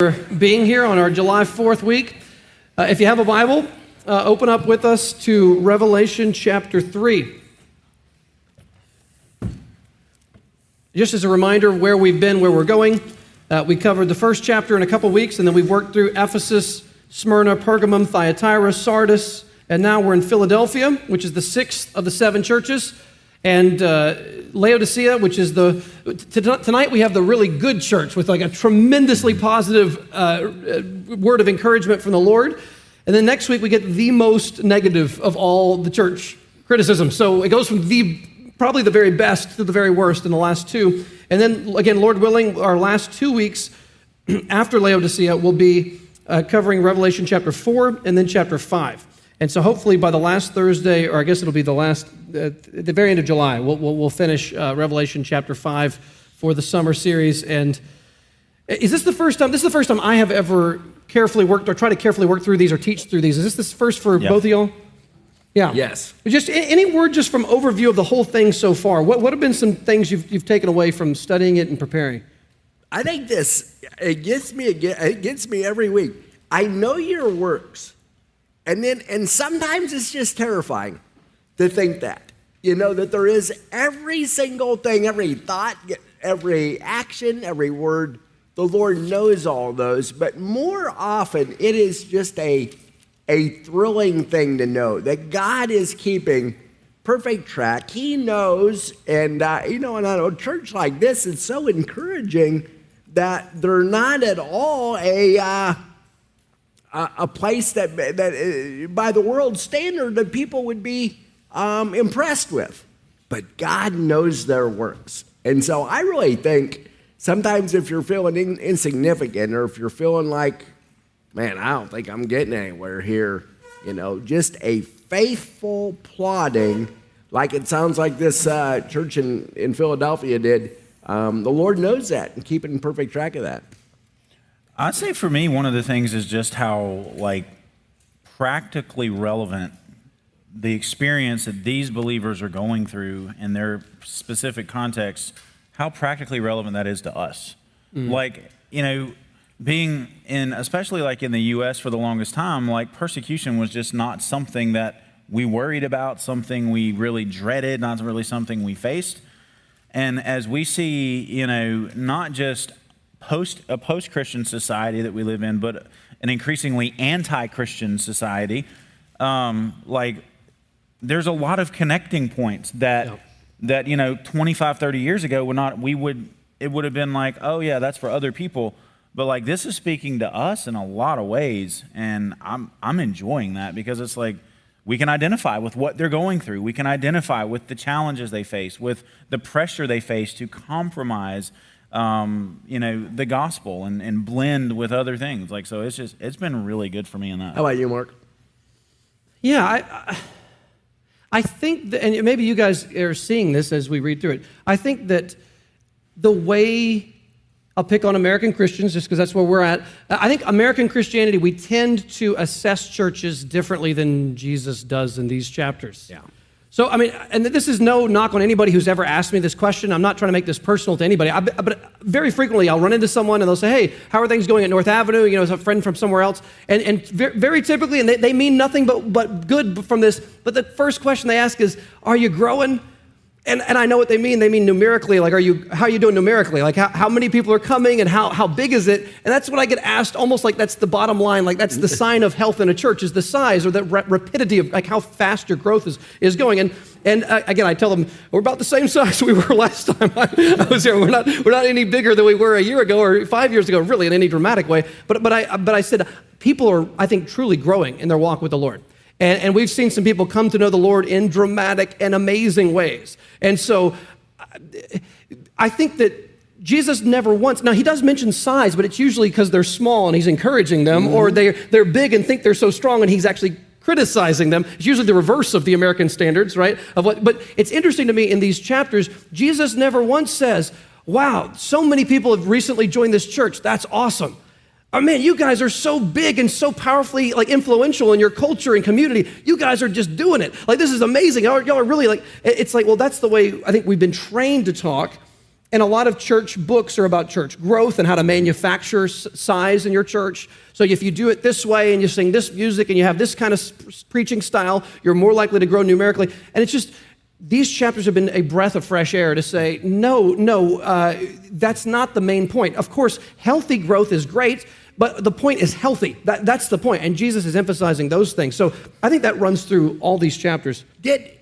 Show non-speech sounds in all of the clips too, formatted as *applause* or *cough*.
for being here on our July 4th week. Uh, if you have a Bible, uh, open up with us to Revelation chapter 3. Just as a reminder of where we've been, where we're going, uh, we covered the first chapter in a couple weeks, and then we've worked through Ephesus, Smyrna, Pergamum, Thyatira, Sardis, and now we're in Philadelphia, which is the sixth of the seven churches and uh, Laodicea, which is the tonight we have the really good church with like a tremendously positive uh, word of encouragement from the Lord, and then next week we get the most negative of all the church criticism. So it goes from the probably the very best to the very worst in the last two, and then again, Lord willing, our last two weeks *clears throat* after Laodicea will be uh, covering Revelation chapter four and then chapter five. And so hopefully by the last Thursday, or I guess it'll be the last, uh, the very end of July, we'll, we'll, we'll finish uh, Revelation chapter 5 for the summer series. And is this the first time, this is the first time I have ever carefully worked or tried to carefully work through these or teach through these. Is this the first for yep. both of y'all? Yeah. Yes. Just any word just from overview of the whole thing so far. What, what have been some things you've, you've taken away from studying it and preparing? I think this, it gets me, it gets me every week. I know your works. And then, and sometimes it's just terrifying to think that, you know, that there is every single thing, every thought, every action, every word. The Lord knows all those, but more often it is just a, a thrilling thing to know that God is keeping perfect track. He knows, and uh, you know, in a church like this, it's so encouraging that they're not at all a. Uh, a, place that, that, uh, by the world standard, that people would be um, impressed with. But God knows their works. And so I really think sometimes if you're feeling in, insignificant or if you're feeling like, man, I don't think I'm getting anywhere here, you know, just a faithful plodding, like it sounds like this uh, church in, in Philadelphia did. Um, the Lord knows that and keeping perfect track of that. I'd say for me, one of the things is just how like practically relevant the experience that these believers are going through in their specific context, how practically relevant that is to us. Mm. Like, you know, being in, especially like in the US for the longest time, like persecution was just not something that we worried about, something we really dreaded, not really something we faced. And as we see, you know, not just post a post-Christian society that we live in, but an increasingly anti-Christian society. Um, like there's a lot of connecting points that yep. that you know 25 30 years ago would not we would it would have been like oh yeah that's for other people but like this is speaking to us in a lot of ways and i'm i'm enjoying that because it's like we can identify with what they're going through we can identify with the challenges they face with the pressure they face to compromise um, you know, the gospel and, and blend with other things. Like, so it's just, it's been really good for me in that. How about you, Mark? Yeah, I, I think, that, and maybe you guys are seeing this as we read through it. I think that the way I'll pick on American Christians just because that's where we're at. I think American Christianity, we tend to assess churches differently than Jesus does in these chapters. Yeah. So, I mean, and this is no knock on anybody who's ever asked me this question. I'm not trying to make this personal to anybody. I, but very frequently, I'll run into someone and they'll say, Hey, how are things going at North Avenue? You know, as a friend from somewhere else. And, and very typically, and they, they mean nothing but, but good from this, but the first question they ask is, Are you growing? And, and I know what they mean. They mean numerically, like, are you, how are you doing numerically? Like, how, how many people are coming and how, how big is it? And that's what I get asked almost like that's the bottom line. Like, that's the sign of health in a church is the size or the rapidity of like how fast your growth is, is going. And, and uh, again, I tell them, we're about the same *laughs* size we were last time I, I, was here. We're not, we're not any bigger than we were a year ago or five years ago, really, in any dramatic way. But, but, I, but I said, people are, I think, truly growing in their walk with the Lord. And, and we've seen some people come to know the Lord in dramatic and amazing ways. And so I think that Jesus never once, now he does mention size, but it's usually because they're small and he's encouraging them, mm-hmm. or they're, they're big and think they're so strong and he's actually criticizing them. It's usually the reverse of the American standards, right? Of what, but it's interesting to me in these chapters, Jesus never once says, Wow, so many people have recently joined this church. That's awesome. Oh man, you guys are so big and so powerfully like influential in your culture and community. You guys are just doing it. Like this is amazing. Y'all, y'all are really like it's like well that's the way I think we've been trained to talk. And a lot of church books are about church growth and how to manufacture size in your church. So if you do it this way and you sing this music and you have this kind of preaching style, you're more likely to grow numerically. And it's just, these chapters have been a breath of fresh air to say, no, no, uh, that's not the main point. Of course, healthy growth is great, but the point is healthy. That, that's the point. And Jesus is emphasizing those things. So I think that runs through all these chapters. Did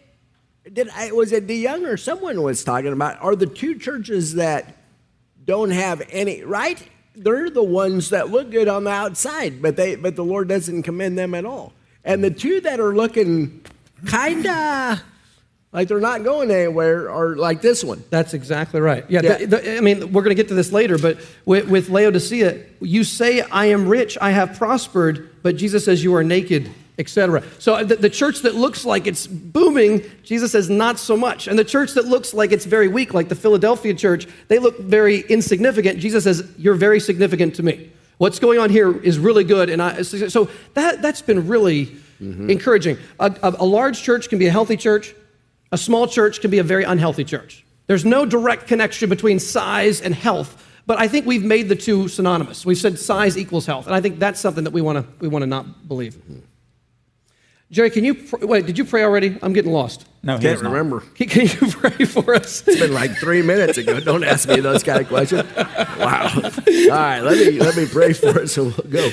did I was it DeYoung or someone was talking about are the two churches that don't have any right? They're the ones that look good on the outside, but they but the Lord doesn't commend them at all. And the two that are looking kinda like they're not going anywhere or like this one. That's exactly right. Yeah, Yeah. the- the- I mean, we're going to get to this later, but with, with Laodicea, you say, I am rich, I have prospered, but Jesus says, You are naked, etc. So uh, the, the church that looks like it's booming, Jesus says, Not so much. And the church that looks like it's very weak, like the Philadelphia church, they look very insignificant. Jesus says, You're very significant to me. What's going on here is really good. And I, so that, that's been really mm-hmm. encouraging. A, a, a large church can be a healthy church. A small church can be a very unhealthy church. There's no direct connection between size and health, but I think we've made the two synonymous. We've said size equals health, and I think that's something that we want to we want to not believe. Jerry, can you pr- wait? Did you pray already? I'm getting lost. No, he Can't not. remember. Can, can you *laughs* pray for us? It's been like three minutes ago. Don't ask me those kind of questions. Wow. All right, let me let me pray for us and we'll go.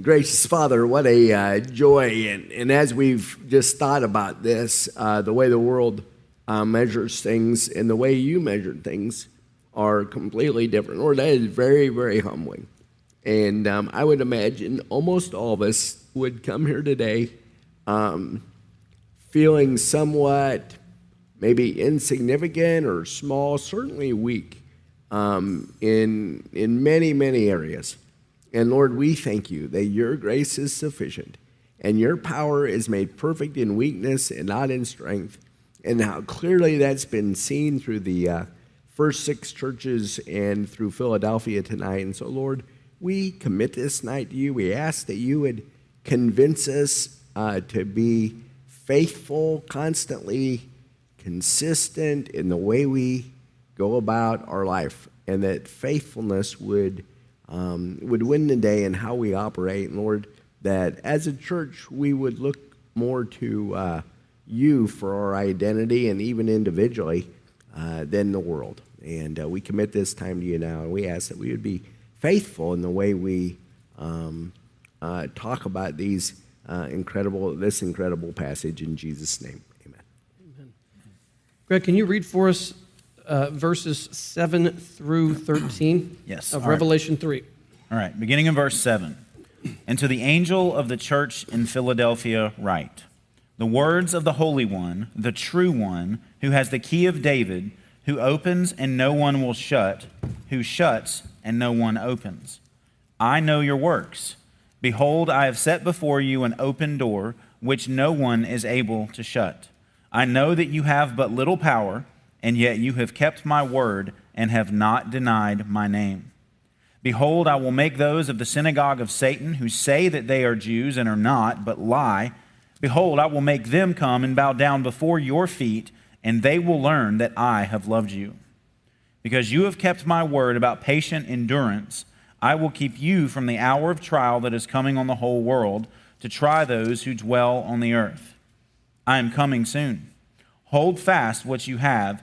Gracious Father, what a uh, joy. And, and as we've just thought about this, uh, the way the world uh, measures things and the way you measure things are completely different. Lord, that is very, very humbling. And um, I would imagine almost all of us would come here today um, feeling somewhat maybe insignificant or small, certainly weak um, in, in many, many areas. And Lord, we thank you that your grace is sufficient and your power is made perfect in weakness and not in strength. And how clearly that's been seen through the uh, first six churches and through Philadelphia tonight. And so, Lord, we commit this night to you. We ask that you would convince us uh, to be faithful, constantly consistent in the way we go about our life, and that faithfulness would um, would win the day in how we operate. And Lord, that as a church we would look more to uh, you for our identity and even individually uh, than the world. And uh, we commit this time to you now, and we ask that we would be faithful in the way we um, uh, talk about these uh, incredible this incredible passage in Jesus' name. Amen. Greg, can you read for us uh, verses seven through thirteen? *clears throat* Yes, Of all right. Revelation three. All right, beginning in verse 7. And to the angel of the church in Philadelphia, write The words of the Holy One, the true One, who has the key of David, who opens and no one will shut, who shuts and no one opens. I know your works. Behold, I have set before you an open door, which no one is able to shut. I know that you have but little power, and yet you have kept my word and have not denied my name. Behold, I will make those of the synagogue of Satan who say that they are Jews and are not, but lie. Behold, I will make them come and bow down before your feet, and they will learn that I have loved you. Because you have kept my word about patient endurance, I will keep you from the hour of trial that is coming on the whole world to try those who dwell on the earth. I am coming soon. Hold fast what you have,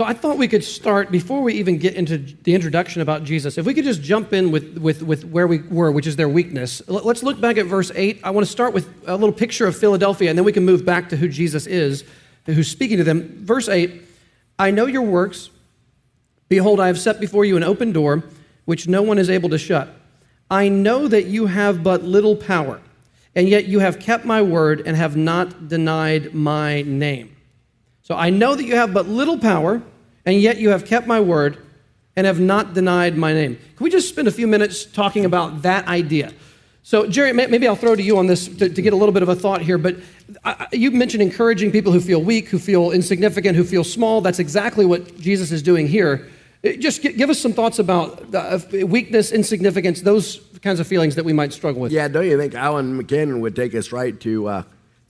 So I thought we could start before we even get into the introduction about Jesus. If we could just jump in with, with, with where we were, which is their weakness. Let's look back at verse 8. I want to start with a little picture of Philadelphia, and then we can move back to who Jesus is, who's speaking to them. Verse 8 I know your works. Behold, I have set before you an open door, which no one is able to shut. I know that you have but little power, and yet you have kept my word and have not denied my name. So I know that you have but little power, and yet you have kept my word and have not denied my name. Can we just spend a few minutes talking about that idea? So, Jerry, maybe I'll throw to you on this to, to get a little bit of a thought here. But I, you mentioned encouraging people who feel weak, who feel insignificant, who feel small. That's exactly what Jesus is doing here. Uh, just give us some thoughts about uh, weakness, insignificance, those kinds of feelings that we might struggle with. Yeah, don't you think Alan McKinnon would take us right to uh,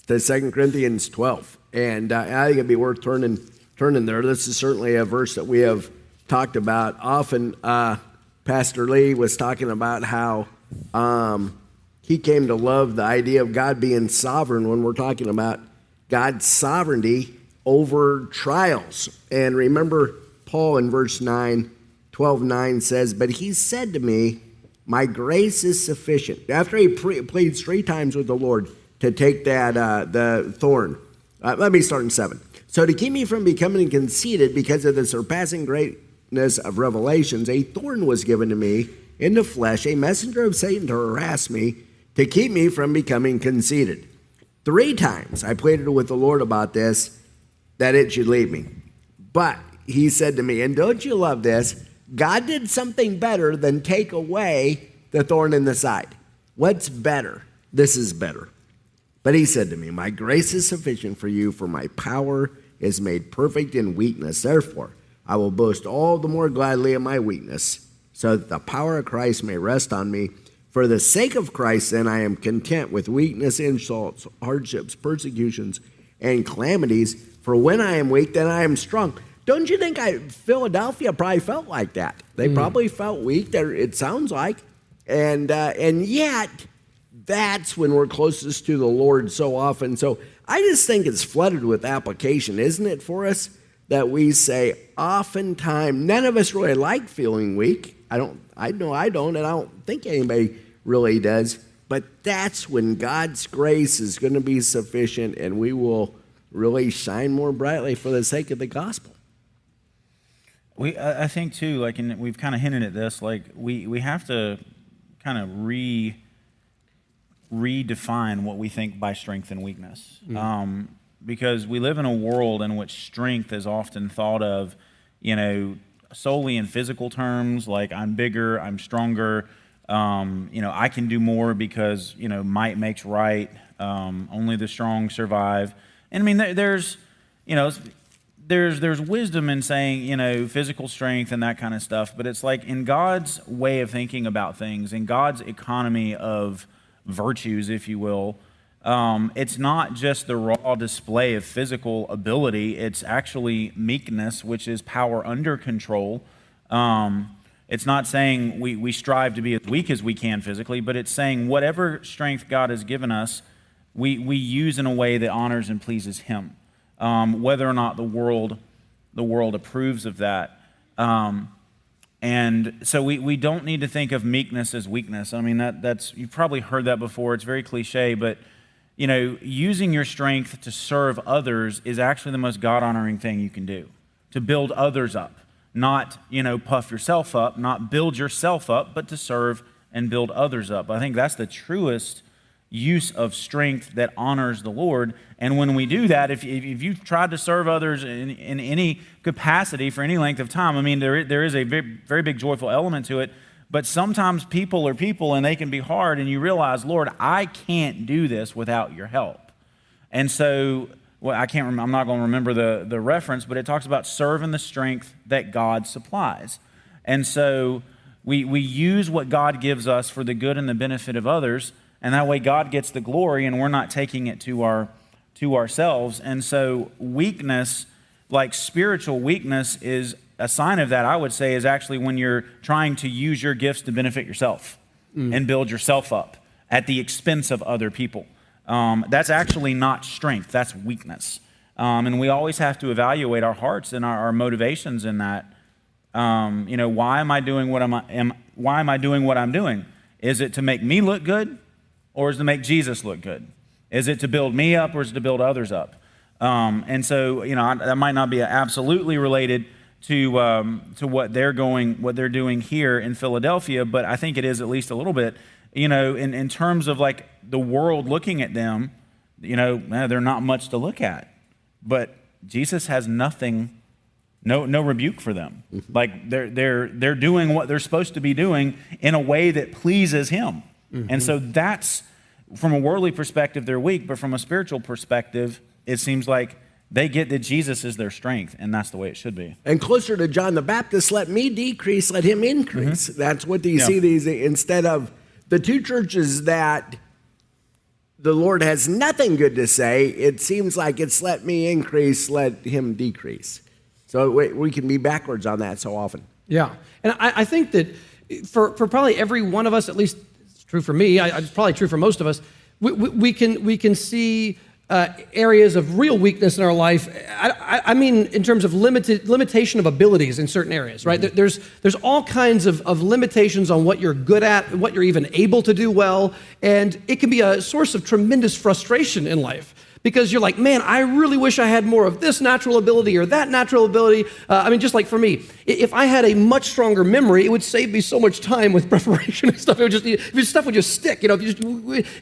to 2 Corinthians 12? And uh, I think it'd be worth turning turning there. This is certainly a verse that we have talked about often. Uh, Pastor Lee was talking about how um, he came to love the idea of God being sovereign when we're talking about God's sovereignty over trials. And remember, Paul in verse 9, 12 9 says, But he said to me, My grace is sufficient. After he pre- pleads three times with the Lord to take that, uh, the thorn. Uh, let me start in 7. So to keep me from becoming conceited because of the surpassing greatness of revelations, a thorn was given to me in the flesh, a messenger of Satan to harass me to keep me from becoming conceited. Three times I pleaded with the Lord about this, that it should leave me. But he said to me, and don't you love this? God did something better than take away the thorn in the side. What's better? This is better. But he said to me, My grace is sufficient for you, for my power is made perfect in weakness. Therefore, I will boast all the more gladly of my weakness, so that the power of Christ may rest on me. For the sake of Christ, then, I am content with weakness, insults, hardships, persecutions, and calamities. For when I am weak, then I am strong. Don't you think I, Philadelphia probably felt like that? They mm. probably felt weak. There, it sounds like, and uh, and yet, that's when we're closest to the Lord so often. So I just think it's flooded with application, isn't it, for us? That we say, oftentimes, none of us really like feeling weak. I don't, I know I don't, and I don't think anybody really does. But that's when God's grace is going to be sufficient and we will really shine more brightly for the sake of the gospel. We, I think too, like, and we've kind of hinted at this, like, we, we have to kind of re redefine what we think by strength and weakness. Mm-hmm. Um, because we live in a world in which strength is often thought of, you know, solely in physical terms, like I'm bigger, I'm stronger, um, you know, I can do more because, you know, might makes right, um, only the strong survive. And I mean, there's, you know, there's, there's wisdom in saying, you know, physical strength and that kind of stuff, but it's like in God's way of thinking about things, in God's economy of virtues, if you will, um, it's not just the raw display of physical ability, it's actually meekness, which is power under control. Um, it's not saying we, we strive to be as weak as we can physically, but it's saying whatever strength God has given us, we, we use in a way that honors and pleases Him, um, whether or not the world, the world approves of that. Um, and so we, we don't need to think of meekness as weakness. I mean, that, that's, you've probably heard that before. It's very cliche, but you know, using your strength to serve others is actually the most God honoring thing you can do, to build others up, not, you know, puff yourself up, not build yourself up, but to serve and build others up. I think that's the truest use of strength that honors the Lord. And when we do that, if, if you've tried to serve others in, in any capacity for any length of time, I mean, there, there is a very, very big joyful element to it. But sometimes people are people and they can be hard, and you realize, Lord, I can't do this without your help. And so, well, I can't remember, I'm not going to remember the, the reference, but it talks about serving the strength that God supplies. And so we, we use what God gives us for the good and the benefit of others, and that way God gets the glory and we're not taking it to, our, to ourselves. And so weakness, like spiritual weakness, is a sign of that, I would say, is actually when you're trying to use your gifts to benefit yourself mm. and build yourself up at the expense of other people. Um, that's actually not strength, that's weakness. Um, and we always have to evaluate our hearts and our, our motivations in that. Um, you know, why am I doing what I'm, am, why am I doing what I'm doing? Is it to make me look good or is it to make Jesus look good? Is it to build me up or is it to build others up? Um, and so, you know, that might not be absolutely related to, um, to what they're going, what they're doing here in Philadelphia, but I think it is at least a little bit, you know, in, in terms of like the world looking at them, you know, they're not much to look at. But Jesus has nothing no no rebuke for them. Like they're they're they're doing what they're supposed to be doing in a way that pleases him. And so mm-hmm. that's from a worldly perspective they're weak, but from a spiritual perspective, it seems like they get that Jesus is their strength, and that's the way it should be. And closer to John the Baptist, let me decrease, let him increase. Mm-hmm. That's what you Yeah. see these instead of the two churches that the Lord has nothing good to say, it seems like it's let me increase, let him decrease. So we, we can be backwards on that so often. Yeah. And I, I think that for, for probably every one of us, at least it's true for me, I, it's probably true for most of us, we, we, we can, we can see uh, areas of real weakness in our life. I, I, I mean, in terms of limited, limitation of abilities in certain areas, right? There- There's, there's all kinds of, of limitations on what you're good at, what you're even able to do well. And it can be a source of tremendous frustration in life because you're like, man, I really wish I had more of this natural ability or that natural ability. Uh, I mean, just like for me, if I had a much stronger memory, it would save me so much time with *laughs* preparation and stuff. It would just, if your stuff would just stick, you know, if you just,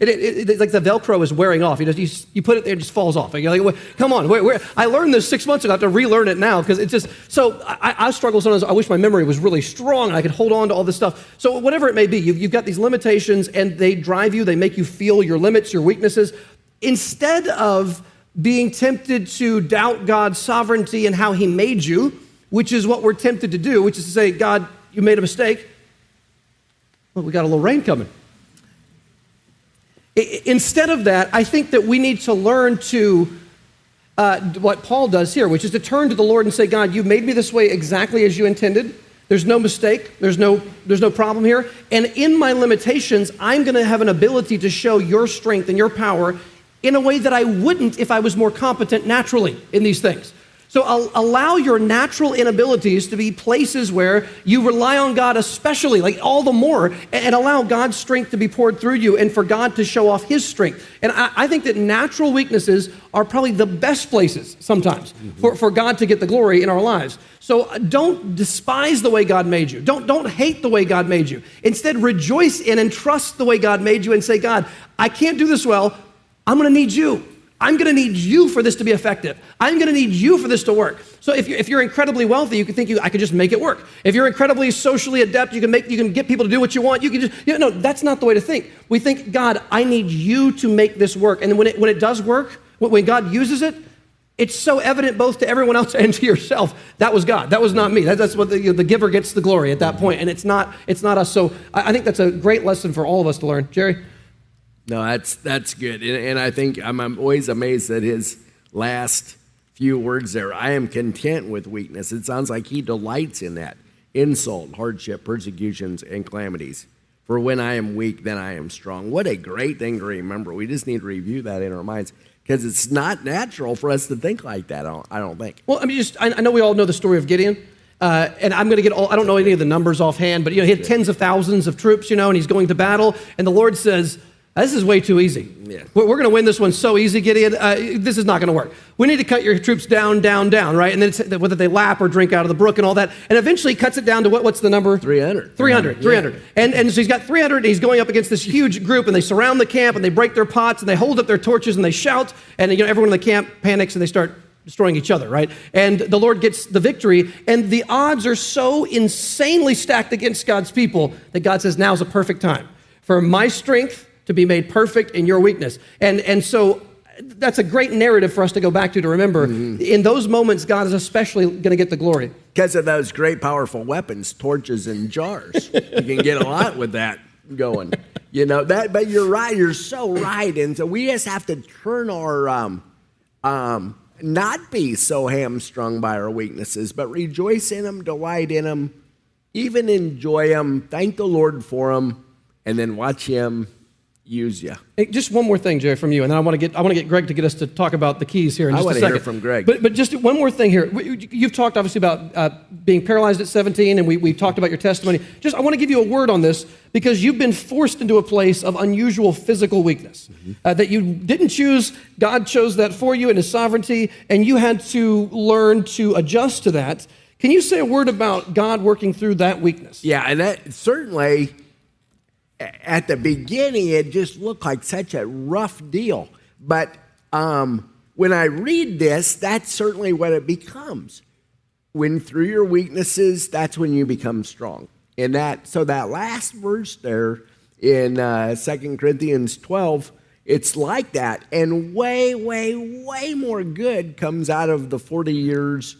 it, it, it, like the Velcro is wearing off. You just, you, you put it there, it just falls off. And you're like, "Wait, come on, where, where? I learned this six months ago. I have to relearn it now because it's just, so I, I struggle sometimes. I wish my memory was really strong and I could hold on to all this stuff. So whatever it may be, you've, you've got these limitations and they drive you, they make you feel your limits, your weaknesses. Instead of being tempted to doubt God's sovereignty and how He made you, which is what we're tempted to do, which is to say, God, you made a mistake. Well, we got a little rain coming. Instead of that, I think that we need to learn to uh, what Paul does here, which is to turn to the Lord and say, God, you made me this way exactly as you intended. There's no mistake. There's no, there's no problem here. And in my limitations, I'm going to have an ability to show your strength and your power in a way that I wouldn't if I was more competent naturally in these things. So al- allow your natural inabilities to be places where you rely on God, especially, like all the more, and, allow God's strength to be poured through you and for God to show off His strength. And I, I think that natural weaknesses are probably the best places sometimes for, for God to get the glory in our lives. So uh, don't despise the way God made you. Don't, don't hate the way God made you. Instead, rejoice in and trust the way God made you and say, God, I can't do this well. I'm to need you. I'm to need you for this to be effective. I'm to need you for this to work. So if you're, if you're incredibly wealthy, you can think you, I could just make it work. If you're incredibly socially adept, you can make you can get people to do what you want. You can just you know, no, that's not the way to think. We think, God, I need you to make this work. And when it when it does work, when God uses it, it's so evident both to everyone else *laughs* and to yourself. That was God. That was not me. That, that's what the, the giver gets the glory at that point, and it's not it's not us. So I, I think that's a great lesson for all of us to learn. Jerry. No, that's that's good, and, and I think I'm, I'm always amazed at his last few words there. I am content with weakness. It sounds like he delights in that insult, hardship, persecutions, and calamities. For when I am weak, then I am strong. What a great thing to remember. We just need to review that in our minds because it's not natural for us to think like that. I don't, I don't think. Well, I mean, just I, I know we all know the story of Gideon, uh, and I'm going to get all. I don't know any of the numbers offhand, but you know, he had tens of thousands of troops, you know, and he's going to battle, and the Lord says. This is way too easy. Yeah. We're, going to win this one so easy, Gideon. Uh, this is not going to work. We need to cut your troops down, down, down, right? And then it's, whether they lap or drink out of the brook and all that. And eventually cuts it down to what, what's the number? 300. 300, 300. And, and so he's got 300, and he's going up against this huge group, and they surround the camp, and they break their pots, and they hold up their torches, and they shout, and you know, everyone in the camp panics, and they start destroying each other, right? And the Lord gets the victory, and the odds are so insanely stacked against God's people that God says, now's a perfect time for my strength to be made perfect in your weakness. And, and so that's a great narrative for us to go back to to remember. In those moments, God is especially going to get the glory. Because of those great, powerful weapons, torches and jars. you can get a lot with that going. You know, that, but you're right. You're so right. And so we just have to turn our, um, um, not be so hamstrung by our weaknesses, but rejoice in them, delight in them, even enjoy them, thank the Lord for them, and then watch Him use you. Hey, just one more thing, Jerry, from you, and then I want to get I want to get Greg to get us to talk about the keys here in I just a second. hear from Greg. But but just one more thing here. You've talked obviously about uh, being paralyzed at 17, and we we talked about your testimony. Just I want to give you a word on this because you've been forced into a place of unusual physical weakness Mm-hmm. uh, that you didn't choose. God chose that for you in His sovereignty, and you had to learn to adjust to that. Can you say a word about God working through that weakness? Yeah, and that certainly at the beginning it just looked like such a rough deal. But um, when I read this, that's certainly what it becomes. when through your weaknesses, that's when you become strong. And that, so that last verse there in uh, 2 Corinthians 12, it's like that. And way, way, way more good comes out of the 40 years,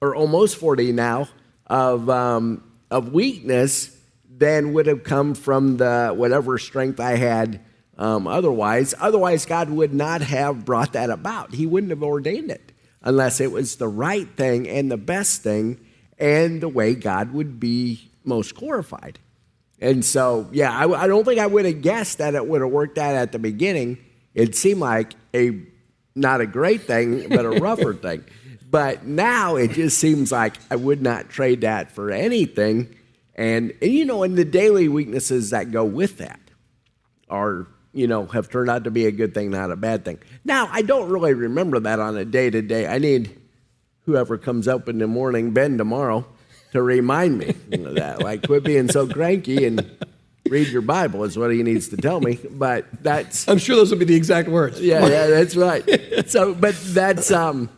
or almost 40 now, of, um, of weakness than would have come from the whatever strength I had um, otherwise. Otherwise, God would not have brought that about. He wouldn't have ordained it unless it was the right thing and the best thing and the way God would be most glorified. And so, yeah, I, I don't think I would have guessed that it would have worked out at the beginning. It seemed like a not a great thing, but a rougher *laughs* thing. But now it just seems like I would not trade that for anything. And, and you know, and the daily weaknesses that go with that are you know, have turned out to be a good thing, not a bad thing. Now, I don't really remember that on a day to day. I need whoever comes up in the morning, Ben, tomorrow, to remind me of that. Like, quit being so cranky and read your Bible is what he needs to tell me. But that's. I'm sure those would be the exact words. Yeah, yeah, that's right. So, but that's. um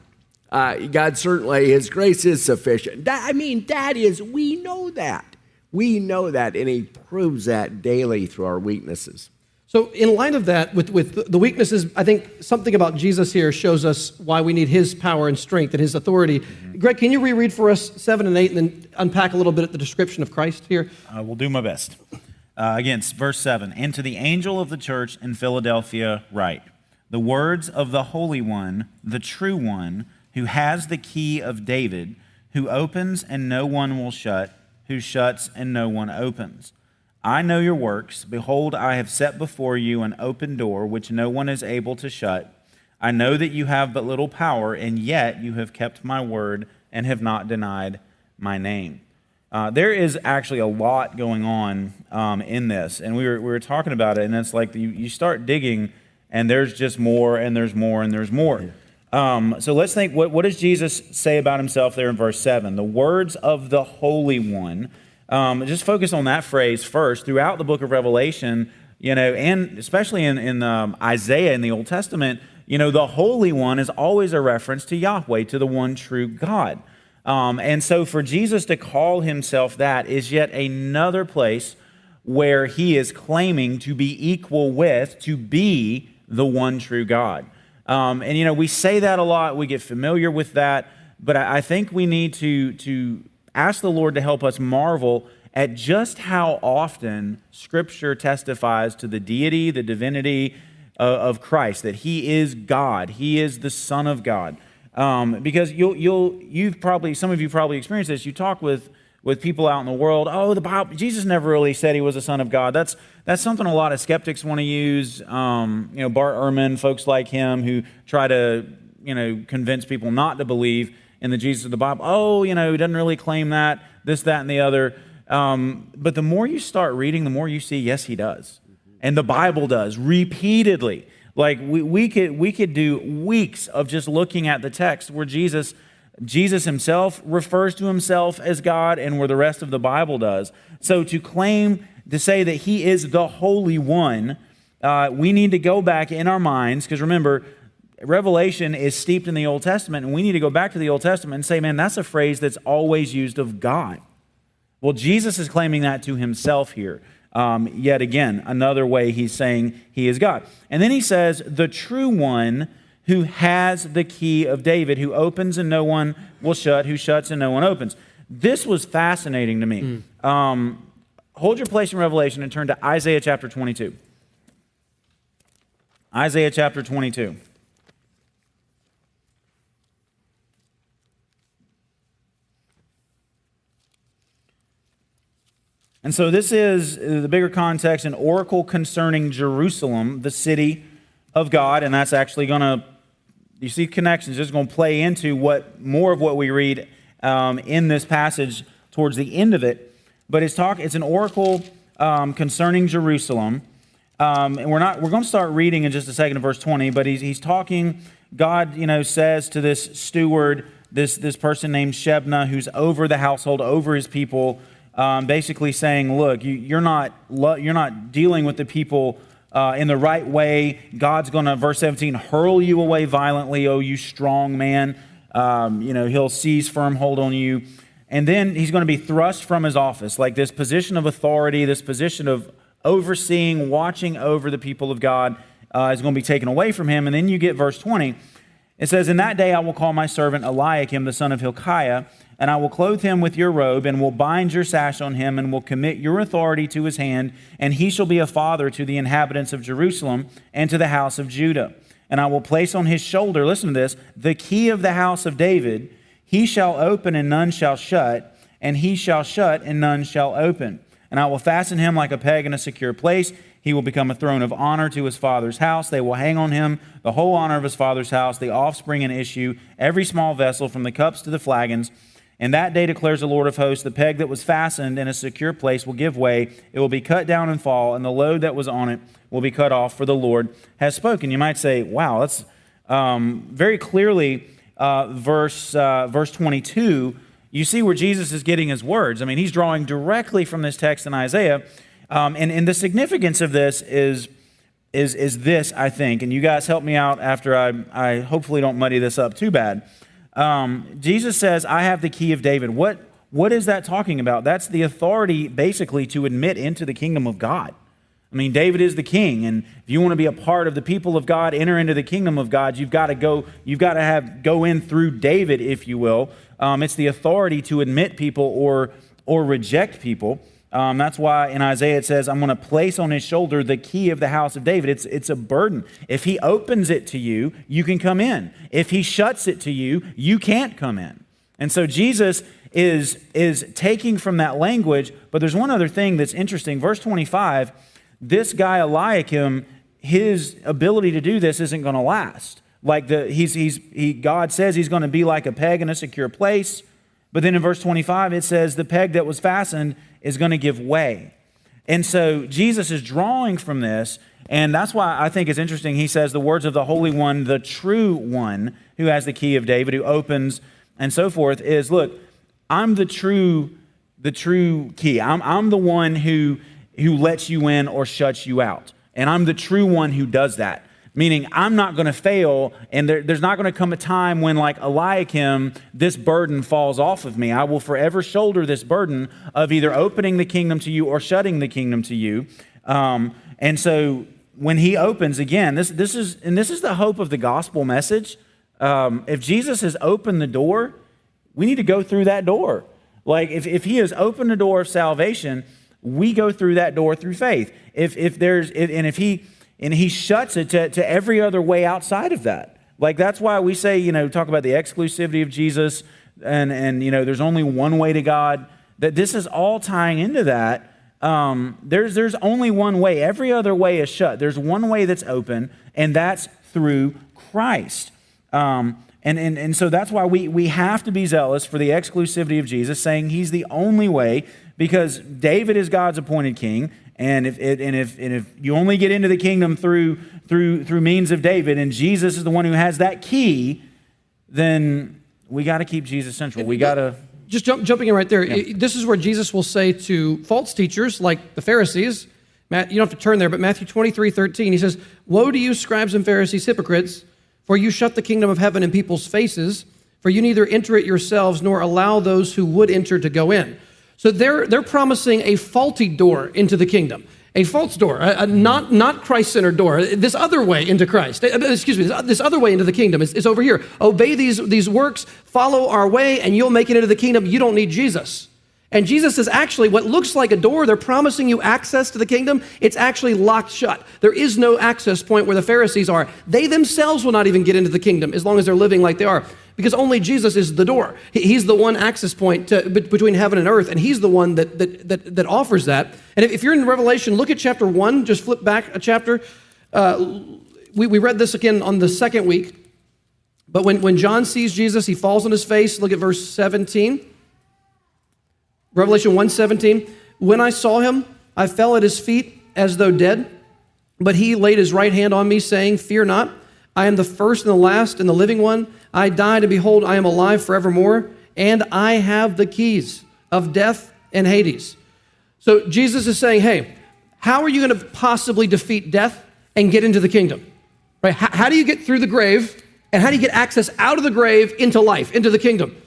uh, God certainly, His grace is sufficient. That, I mean, that is, we know that. We know that, and He proves that daily through our weaknesses. So, in light of that, with, with the weaknesses, I think something about Jesus here shows us why we need his power and strength and his authority. Mm-hmm. Greg, can you reread for us 7 and 8 and then unpack a little bit at the description of Christ here? I will do my best. Uh, again, verse 7 And to the angel of the church in Philadelphia, write the words of the Holy One, the true One, who has the key of David, who opens and no one will shut, who shuts and no one opens. I know your works. Behold, I have set before you an open door which no one is able to shut. I know that you have but little power, and yet you have kept my word and have not denied my name. Uh, there is actually a lot going on um, in this, and we were, we were talking about it, and it's like you, you start digging, and there's just more, and there's more, and there's more. Um, so let's think what, what does Jesus say about himself there in verse 7? The words of the Holy One um, just focus on that phrase first. Throughout the book of Revelation, you know, and especially in, in um, Isaiah in the Old Testament, you know, the Holy One is always a reference to Yahweh, to the one true God. Um, and so for Jesus to call himself that is yet another place where he is claiming to be equal with, to be the one true God. Um, and, you know, we say that a lot, we get familiar with that, but I, I think we need to, to ask the Lord to help us marvel at just how often Scripture testifies to the deity, the divinity uh, of Christ, that He is God, He is the Son of God. Um, because you'll, you'll, you've probably, some of you probably experienced this. You talk with, with people out in the world. Oh, the Bible, Jesus never really said He was a Son of God. That's, that's something a lot of skeptics want to use. Um, you know, Bart Ehrman, folks like him who try to, you know, convince people not to believe in the Jesus of the Bible. Oh, you know, he doesn't really claim that, this, that, and the other. Um, but the more you start reading, the more you see, yes, he does. And the Bible does repeatedly. Like we, we, could, we could do weeks of just looking at the text where Jesus, Jesus himself refers to himself as God and where the rest of the Bible does. So to claim, to say that he is the Holy One, uh, we need to go back in our minds, because remember, Revelation is steeped in the Old Testament, and we need to go back to the Old Testament and say, man, that's a phrase that's always used of God. Well, Jesus is claiming that to himself here. Um, yet again, another way he's saying he is God. And then he says, the true one who has the key of David, who opens and no one will shut, who shuts and no one opens. This was fascinating to me. Mm. Um, hold your place in Revelation and turn to Isaiah chapter 22. Isaiah chapter 22. And so this is the bigger context an oracle concerning Jerusalem, the city of God, and that's actually going to you see connections. It's going to play into what more of what we read um, in this passage towards the end of it. But it's talk. It's an oracle um, concerning Jerusalem, um, and we're not. We're going to start reading in just a second, in verse twenty. But he's he's talking. God, you know, says to this steward, this this person named Shebna, who's over the household, over his people um, basically saying, look, you, are not, you're not dealing with the people uh, in the right way. God's going to, verse 17, hurl you away violently, oh, you strong man. Um, you know, he'll seize firm hold on you. And then he's going to be thrust from his office, like this position of authority, this position of overseeing, watching over the people of God uh, is going to be taken away from him. And then you get verse 20. It says, In that day I will call my servant Eliakim, the son of Hilkiah, and I will clothe him with your robe, and will bind your sash on him, and will commit your authority to his hand, and he shall be a father to the inhabitants of Jerusalem and to the house of Judah. And I will place on his shoulder, listen to this, the key of the house of David. He shall open, and none shall shut, and he shall shut, and none shall open. And I will fasten him like a peg in a secure place. He will become a throne of honor to his father's house. They will hang on him the whole honor of his father's house, the offspring and issue, every small vessel, from the cups to the flagons. And that day declares the Lord of hosts, the peg that was fastened in a secure place will give way. It will be cut down and fall, and the load that was on it will be cut off, for the Lord has spoken. You might say, wow, that's um, very clearly uh, verse, uh, verse 22. You see where Jesus is getting his words. I mean, he's drawing directly from this text in Isaiah. Um, and, and the significance of this is, is, is this, I think, and you guys help me out after I, I hopefully don't muddy this up too bad. Um, Jesus says, I have the key of David. What, what is that talking about? That's the authority, basically, to admit into the kingdom of God. I mean, David is the king, and if you want to be a part of the people of God, enter into the kingdom of God, you've got to go, you've got to have go in through David, if you will. Um, it's the authority to admit people or or reject people. Um, that's why in Isaiah it says, I'm going to place on his shoulder the key of the house of David. It's, it's a burden. If he opens it to you, you can come in. If he shuts it to you, you can't come in. And so Jesus is, is taking from that language, but there's one other thing that's interesting. Verse 25, this guy Eliakim, his ability to do this isn't going to last. Like the, he's, he's, he, God says he's going to be like a peg in a secure place. But then in verse 25, it says the peg that was fastened is going to give way. And so Jesus is drawing from this, and that's why I think it's interesting. He says the words of the Holy One, the true one, who has the key of David, who opens and so forth, is look, I'm the true, the true key. I'm, I'm the one who, who lets you in or shuts you out. And I'm the true one who does that meaning I'm not going to fail, and there, there's not going to come a time when, like Eliakim, this burden falls off of me. I will forever shoulder this burden of either opening the kingdom to you or shutting the kingdom to you. Um, and so when he opens again, this, this is, and this is the hope of the gospel message. Um, if Jesus has opened the door, we need to go through that door. Like if, if he has opened the door of salvation, we go through that door through faith. If, if there's, if, and if he, and he shuts it to, to every other way outside of that. Like that's why we say, you know, talk about the exclusivity of Jesus and, and you know, there's only one way to God. That this is all tying into that. Um, there's, there's only one way. Every other way is shut. There's one way that's open, and that's through Christ. Um, and, and, and so that's why we, we have to be zealous for the exclusivity of Jesus, saying he's the only way, because David is God's appointed king, and if, and, if, and if you only get into the kingdom through, through, through means of David, and Jesus is the one who has that key, then we got to keep Jesus central. We got to. Just jump, jumping in right there. Yeah. This is where Jesus will say to false teachers like the Pharisees, Matt, you don't have to turn there, but Matthew 23 13, he says, Woe to you, scribes and Pharisees, hypocrites, for you shut the kingdom of heaven in people's faces, for you neither enter it yourselves nor allow those who would enter to go in. So they're, they're promising a faulty door into the kingdom, a false door, a, a not, not Christ centered door. This other way into Christ, uh, excuse me, this other way into the kingdom is, is over here. Obey these, these works, follow our way, and you'll make it into the kingdom. You don't need Jesus. And Jesus is actually what looks like a door. They're promising you access to the kingdom. It's actually locked shut. There is no access point where the Pharisees are. They themselves will not even get into the kingdom as long as they're living like they are because only Jesus is the door. He's the one access point to, between heaven and earth, and He's the one that, that, that, that offers that. And if, you're in Revelation, look at chapter 1, just flip back a chapter. Uh, we, we read this again on the second week. But when, when John sees Jesus, he falls on his face. Look at verse 17. Revelation 1:17. When I saw him, I fell at his feet as though dead. But he laid his right hand on me, saying, Fear not, I am the first and the last and the living one. I died, and behold, I am alive forevermore, and I have the keys of death and Hades. So Jesus is saying, hey, how are you going to possibly defeat death and get into the kingdom? Right? How, how do you get through the grave And how do you get access out of the grave into life, into the kingdom?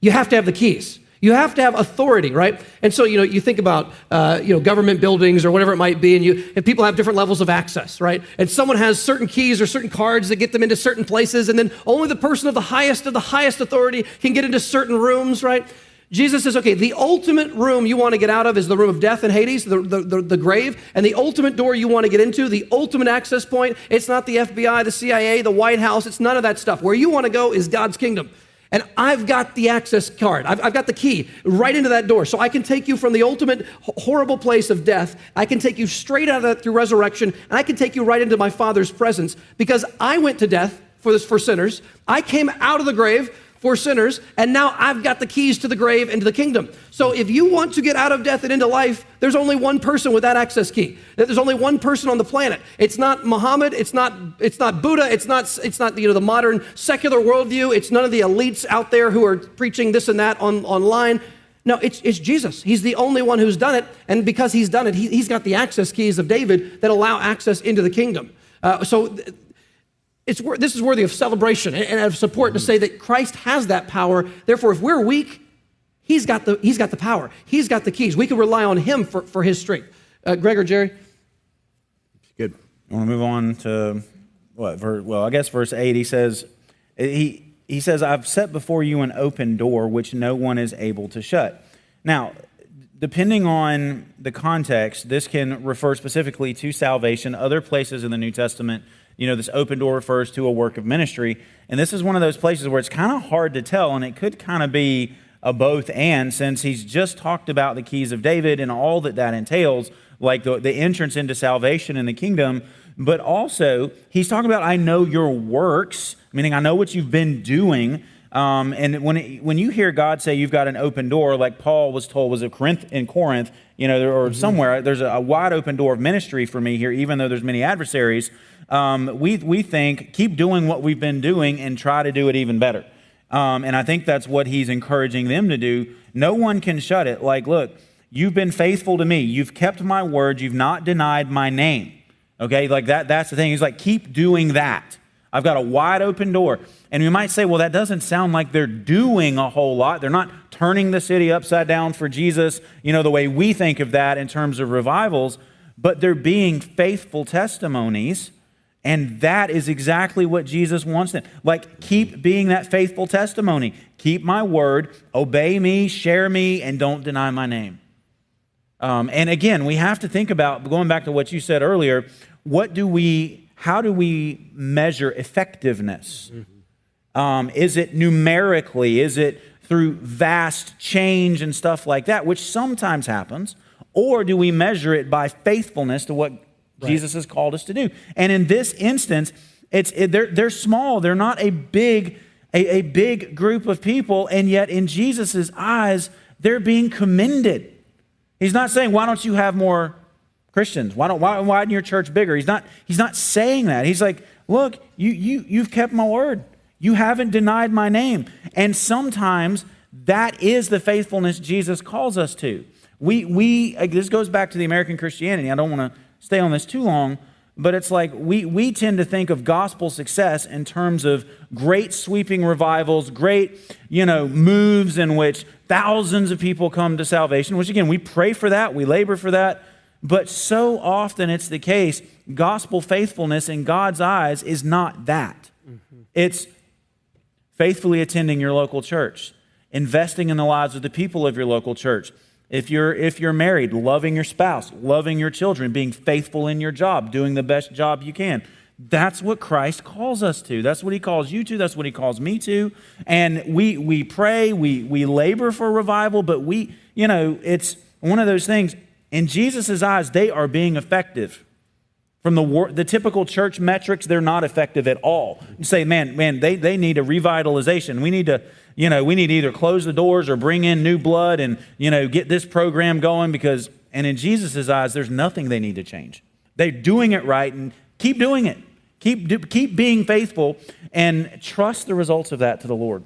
You have to have the keys. You have to have authority, right? And so, you know, you think about, uh, you know, government buildings or whatever it might be, and you, and people have different levels of access, right? And someone has certain keys or certain cards that get them into certain places, and then only the person of the highest of the highest authority can get into certain rooms, right? Jesus says, okay, the ultimate room you want to get out of is the room of death and Hades, the, the, the, the, grave. And the ultimate door you want to get into, the ultimate access point, it's not the FBI, the CIA, the White House, it's none of that stuff. Where you want to go is God's kingdom. And I've got the access card. I've, I've, got the key right into that door. So I can take you from the ultimate horrible place of death. I can take you straight out of that through resurrection. And I can take you right into my Father's presence because I went to death for this for sinners. I came out of the grave for sinners, and now I've got the keys to the grave and to the kingdom. So if you want to get out of death and into life, there's only one person with that access key. There's only one person on the planet. It's not Muhammad, it's not it's not Buddha, it's not it's not you know the modern secular worldview, it's none of the elites out there who are preaching this and that on online. No, it's, it's Jesus. He's the only one who's done it. And because he's done it, he, has got the access keys of David that allow access into the kingdom. Uh, so it's, this is worthy of celebration and of support to say that Christ has that power. Therefore, if we're weak, he's got the, he's got the power. He's got the keys. We can rely on him for, for his strength. Uh, Greg or Jerry? Good. I want to move on to what? Well, I guess verse 8, he says, he, he says, I've set before you an open door which no one is able to shut. Now, depending on the context, this can refer specifically to salvation. Other places in the New Testament you know, this open door refers to a work of ministry. And this is one of those places where it's kind of hard to tell, and it could kind of be a both and, since he's just talked about the keys of David and all that that entails, like the, the entrance into salvation in the kingdom. But also, he's talking about, I know your works, meaning I know what you've been doing. Um, and when, it, when you hear God say you've got an open door, like Paul was told was Corinth, in Corinth, you know, or mm-hmm. somewhere, there's a, a, wide open door of ministry for me here, even though there's many adversaries um, we, we think keep doing what we've been doing and try to do it even better. Um, and I think that's what he's encouraging them to do. No one can shut it. Like, look, you've been faithful to me. You've kept my word. You've not denied my name. Okay, like that, that's the thing. He's like, keep doing that. I've got a wide open door. And we might say, well, that doesn't sound like they're doing a whole lot. They're not turning the city upside down for Jesus, you know, the way we think of that in terms of revivals, but they're being faithful testimonies and that is exactly what Jesus wants them. Like, keep being that faithful testimony. Keep my word, obey me, share me, and don't deny my name. Um, and again, we have to think about going back to what you said earlier. What do we? How do we measure effectiveness? Um, is it numerically? Is it through vast change and stuff like that, which sometimes happens? Or do we measure it by faithfulness to what right. Jesus has called us to do. And in this instance, it's, it, they're, they're small, they're not a big, a, a big group of people, and yet in Jesus' eyes, they're being commended. He's not saying, why don't you have more Christians? Why don't why widen your church bigger? He's not, he's not saying that. He's like, look, you, you, you've kept my word. You haven't denied my name. And sometimes that is the faithfulness Jesus calls us to. We, we uh, this goes back to the American Christianity. I don't want to stay on this too long, but it's like we, we tend to think of gospel success in terms of great sweeping revivals, great, you know, moves in which thousands of people come to salvation, which again, we pray for that, we labor for that. But so often it's the case, gospel faithfulness in God's eyes is not that. Mm-hmm. It's faithfully attending your local church, investing in the lives of the people of your local church, if you're, if you're married, loving your spouse, loving your children, being faithful in your job, doing the best job you can. That's what Christ calls us to. That's what he calls you to. That's what he calls me to. And we, we pray, we, we labor for revival, but we, you know, it's one of those things. In Jesus' eyes, they are being effective. From the, the typical church metrics, they're not effective at all. You say, man, man, they, they need a revitalization. We need to, you know, we need to either close the doors or bring in new blood and, you know, get this program going because, and in Jesus' eyes, there's nothing they need to change. They're doing it right and keep doing it. Keep, do, keep being faithful and trust the results of that to the Lord.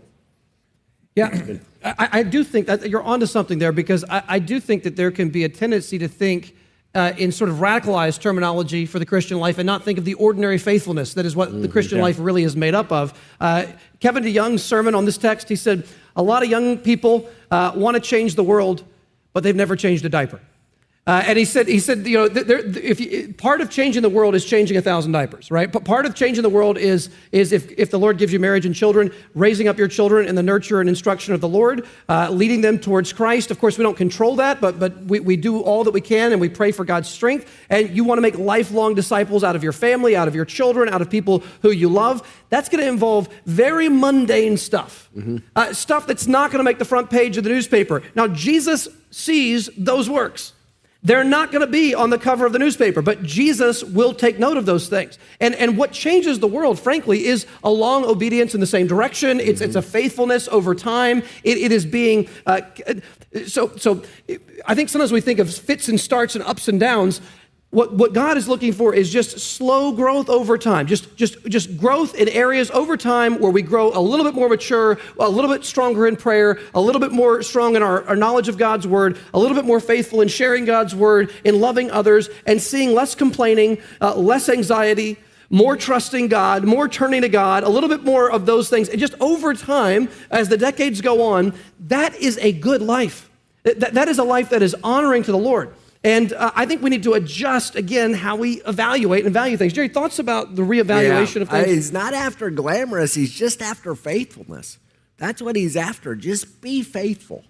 Yeah, *clears throat* I, I do think that you're onto something there because I, I do think that there can be a tendency to think uh, in sort of radicalized terminology for the Christian life and not think of the ordinary faithfulness that is what the Christian life really is made up of. Uh, Kevin DeYoung's sermon on this text, he said, A lot of young people uh, want to change the world, but they've never changed a diaper. Uh, and he said, he said, you know, there, if you, part of changing the world is changing a thousand diapers, right? But part of changing the world is, is if, if the Lord gives you marriage and children, raising up your children in the nurture and instruction of the Lord, uh, leading them towards Christ. Of course, we don't control that, but, but we, we do all that we can and we pray for God's strength. And you want to make lifelong disciples out of your family, out of your children, out of people who you love. That's going to involve very mundane stuff, mm-hmm. uh, stuff that's not going to make the front page of the newspaper. Now, Jesus sees those works. They're not going to be on the cover of the newspaper, but Jesus will take note of those things. And, and what changes the world, frankly, is a long obedience in the same direction. It's, mm-hmm. it's a faithfulness over time. it, it is being, uh, so, so I think sometimes we think of fits and starts and ups and downs. What, what God is looking for is just slow growth over time, just, just, just growth in areas over time where we grow a little bit more mature, a little bit stronger in prayer, a little bit more strong in our, our knowledge of God's word, a little bit more faithful in sharing God's word, in loving others, and seeing less complaining, uh, less anxiety, more trusting God, more turning to God, a little bit more of those things. And just over time, as the decades go on, that is a good life. That, that is a life that is honoring to the Lord. And uh, I think we need to adjust again how we evaluate and value things. Jerry, thoughts about the reevaluation yeah. of things? Uh, he's not after glamorous, he's just after faithfulness. That's what he's after. Just be faithful.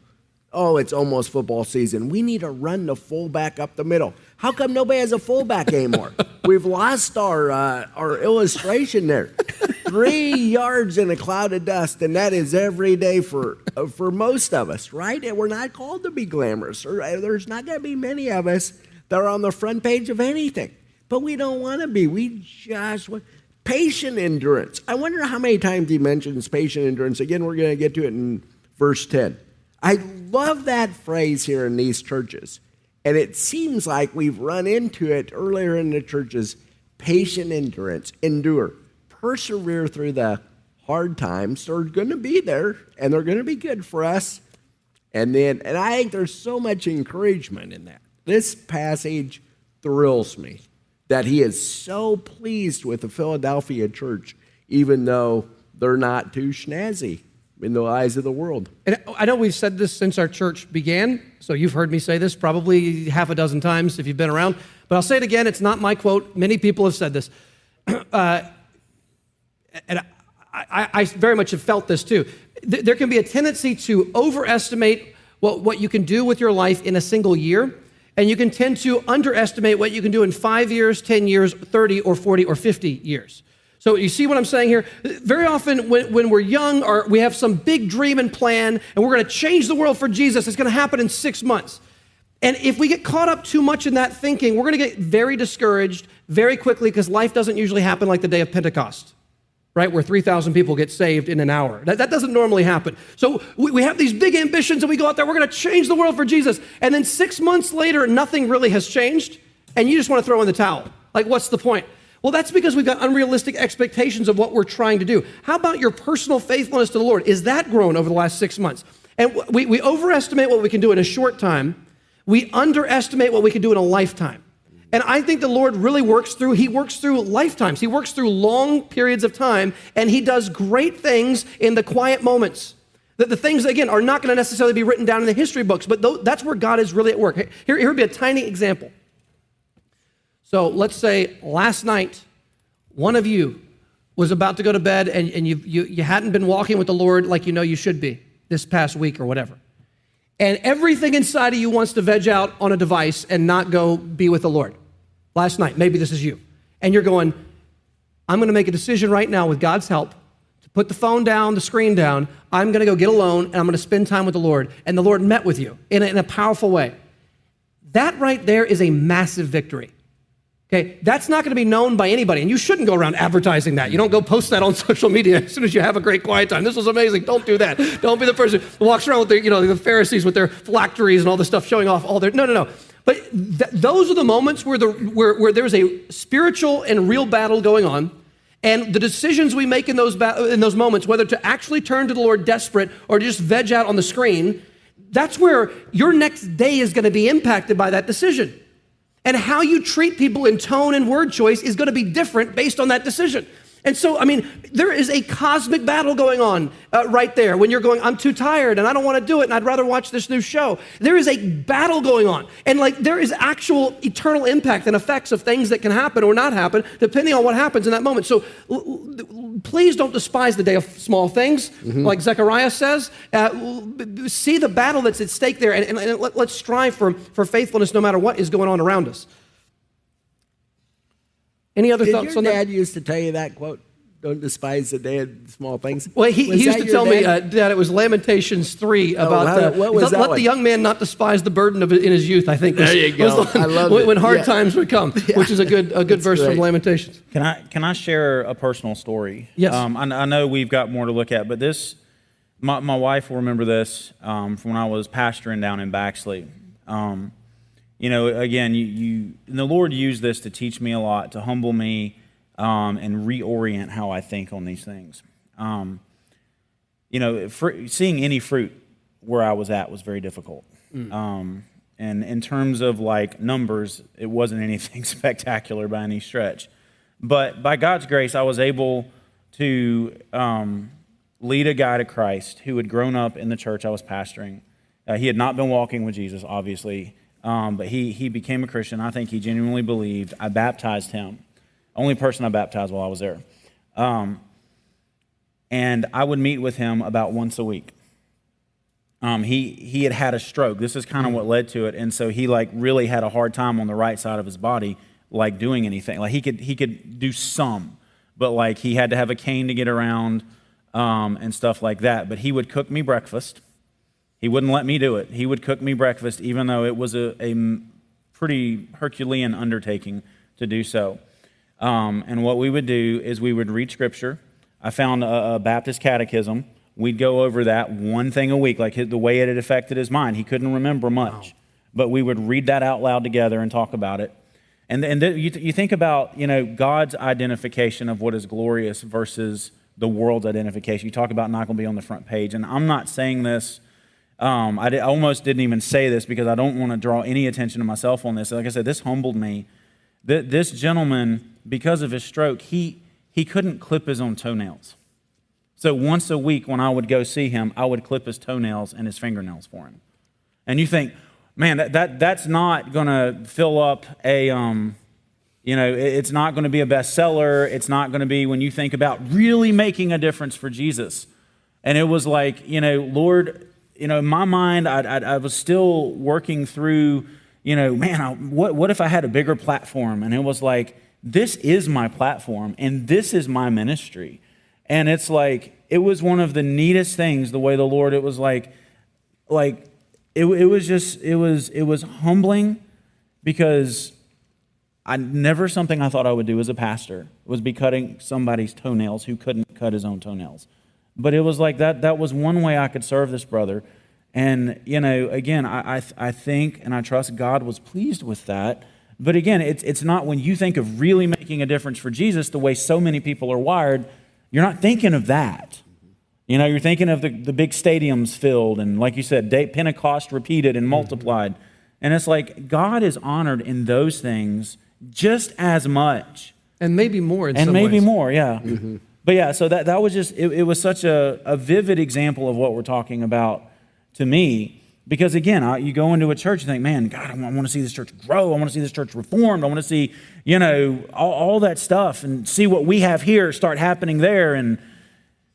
Oh, it's almost football season. We need to run the fullback up the middle. How come nobody has a fullback anymore? *laughs* We've lost our uh, our illustration there. Three yards in a cloud of dust, and that is every day for uh, for most of us, right? And we're not called to be glamorous. Or, uh, there's not going to be many of us that are on the front page of anything, but we don't want to be. We just want patient endurance. I wonder how many times he mentions patient endurance. Again, we're going to get to it in verse ten. I love that phrase here in these churches and it seems like we've run into it earlier in the churches patient endurance, endure, persevere through the hard times. They're going to be there and they're going to be good for us. And then, and I think there's so much encouragement in that. This passage thrills me that he is so pleased with the Philadelphia church, even though they're not too snazzy in the eyes of the world. And I know we've said this since our church began, so you've heard me say this probably half a dozen times if you've been around, but I'll say it again. It's not my quote. Many people have said this. *clears throat* Uh, and I, I, very much have felt this too. There can be a tendency to overestimate what, what you can do with your life in a single year, and you can tend to underestimate what you can do in five years, 10 years, 30, or 40, or 50 years. So you see what I'm saying here? Very often when, when we're young or we have some big dream and plan and we're going to change the world for Jesus, it's going to happen in six months. And if we get caught up too much in that thinking, we're going to get very discouraged very quickly because life doesn't usually happen like the day of Pentecost, right? Where 3,000 people get saved in an hour. That, that doesn't normally happen. So we, we have these big ambitions and we go out there, we're going to change the world for Jesus. And then six months later, nothing really has changed. And you just want to throw in the towel. Like, what's the point? Well, that's because we've got unrealistic expectations of what we're trying to do. How about your personal faithfulness to the Lord? Is that grown over the last six months? And we, we overestimate what we can do in a short time, we underestimate what we can do in a lifetime. And I think the Lord really works through, He works through lifetimes. He works through long periods of time, and He does great things in the quiet moments. That the things, again, are not going to necessarily be written down in the history books, but that's where God is really at work. Here, here would be a tiny example. So let's say last night, one of you was about to go to bed and, and you, you, you hadn't been walking with the Lord like you know you should be this past week or whatever. And everything inside of you wants to veg out on a device and not go be with the Lord. Last night, maybe this is you. And you're going, I'm going to make a decision right now with God's help to put the phone down, the screen down. I'm going to go get alone and I'm going to spend time with the Lord. And the Lord met with you in a, in a powerful way. That right there is a massive victory. Okay, that's not going to be known by anybody, and you shouldn't go around advertising that. You don't go post that on *laughs* social media as soon as you have a great quiet time. This was amazing. Don't do that. Don't be the person who walks around with the, you know, the Pharisees with their phylacteries and all this stuff showing off all their. No, no, no. But th- those are the moments where, the, where, where there's a spiritual and real battle going on, and the decisions we make in those, ba- in those moments, whether to actually turn to the Lord desperate or just veg out on the screen, that's where your next day is going to be impacted by that decision. And how you treat people in tone and word choice is going to be different based on that decision. And so, I mean, there is a cosmic battle going on uh, right there when you're going, I'm too tired and I don't want to do it and I'd rather watch this new show. There is a battle going on. And like, there is actual eternal impact and effects of things that can happen or not happen depending on what happens in that moment. So l- l- please don't despise the day of small things, mm-hmm. like Zechariah says. Uh, see the battle that's at stake there and, and, and let, let's strive for, for faithfulness no matter what is going on around us. Any other Did thoughts your on dad that? used to tell you that quote? Don't despise the day of small things. Well, he, he used to your tell me uh, that it was Lamentations 3 about how- the, what was let, let the young man not despise the burden of it in his youth, I think. Was, There you was go. the one I love when, it. when hard Yeah. times would come, *laughs* which is a good, a good verse great. from Lamentations. Can I can I share a personal story? Yes. Um, I, I know we've got more to look at, but this, my, my wife will remember this um, from when I was pastoring down in Baxley. Um, you know, again, you, you and the Lord used this to teach me a lot, to humble me, um, and reorient how I think on these things. Um, you know, fr- seeing any fruit where I was at was very difficult. Um, and in terms of like numbers, it wasn't *laughs* anything spectacular by any stretch. But by God's grace, I was able to um, lead a guy to Christ who had grown up in the church I was pastoring. Uh, he had not been walking with Jesus, obviously, um, but he, he became a Christian. I think he genuinely believed. I baptized him. Only person I baptized while I was there. Um, and I would meet with him about once a week. Um, he he had had a stroke. This is kind of what led to it, and so he like really had a hard time on the right side of his body, like doing anything. Like he could he could do some, but like he had to have a cane to get around um, and stuff like that. But he would cook me breakfast. He wouldn't let me do it. He would cook me breakfast, even though it was a, a pretty Herculean undertaking to do so. Um, and what we would do is we would read scripture. I found a, a Baptist catechism. We'd go over that one thing a week, like his, the way it had affected his mind. He couldn't remember much, but we would read that out loud together and talk about it. And, and th- you, th- you think about you know God's identification of what is glorious versus the world's identification. You talk about not going to be on the front page, and I'm not saying this. Um, I, di- I almost didn't even say this because I don't want to draw any attention to myself on this. Like I said, this humbled me. Th- this gentleman, because of his stroke, he he couldn't clip his own toenails. So once a week, when I would go see him, I would clip his toenails and his fingernails for him. And you think, man, that, that that's not going to fill up a, um, you know, it- it's not going to be a bestseller. It's not going to be when you think about really making a difference for Jesus. And it was like, you know, Lord, you know, in my mind, I, I, I was still working through, you know, man, I, what, what if I had a bigger platform? And it was like, this is my platform and this is my ministry. And it's like, it was one of the neatest things, the way the Lord, it was like, like, it, it was just, it was, it was humbling because I never something I thought I would do as a pastor was be cutting somebody's toenails who couldn't cut his own toenails. But it was like that, that was one way I could serve this brother. And, you know, again, I, I, I think and I trust God was pleased with that. But again, it's, it's not when you think of really making a difference for Jesus the way so many people are wired, you're not thinking of that. You know, you're thinking of the, the big stadiums filled and, like you said, day, Pentecost repeated and multiplied. And it's like God is honored in those things just as much And maybe more in and some maybe ways. more, yeah. Mm-hmm. But yeah, so that, that was just, it, it was such a, a vivid example of what we're talking about to me. Because again, I, you go into a church and think, man, God, I want, I want to see this church grow. I want to see this church reformed. I want to see, you know, all, all that stuff and see what we have here start happening there. And,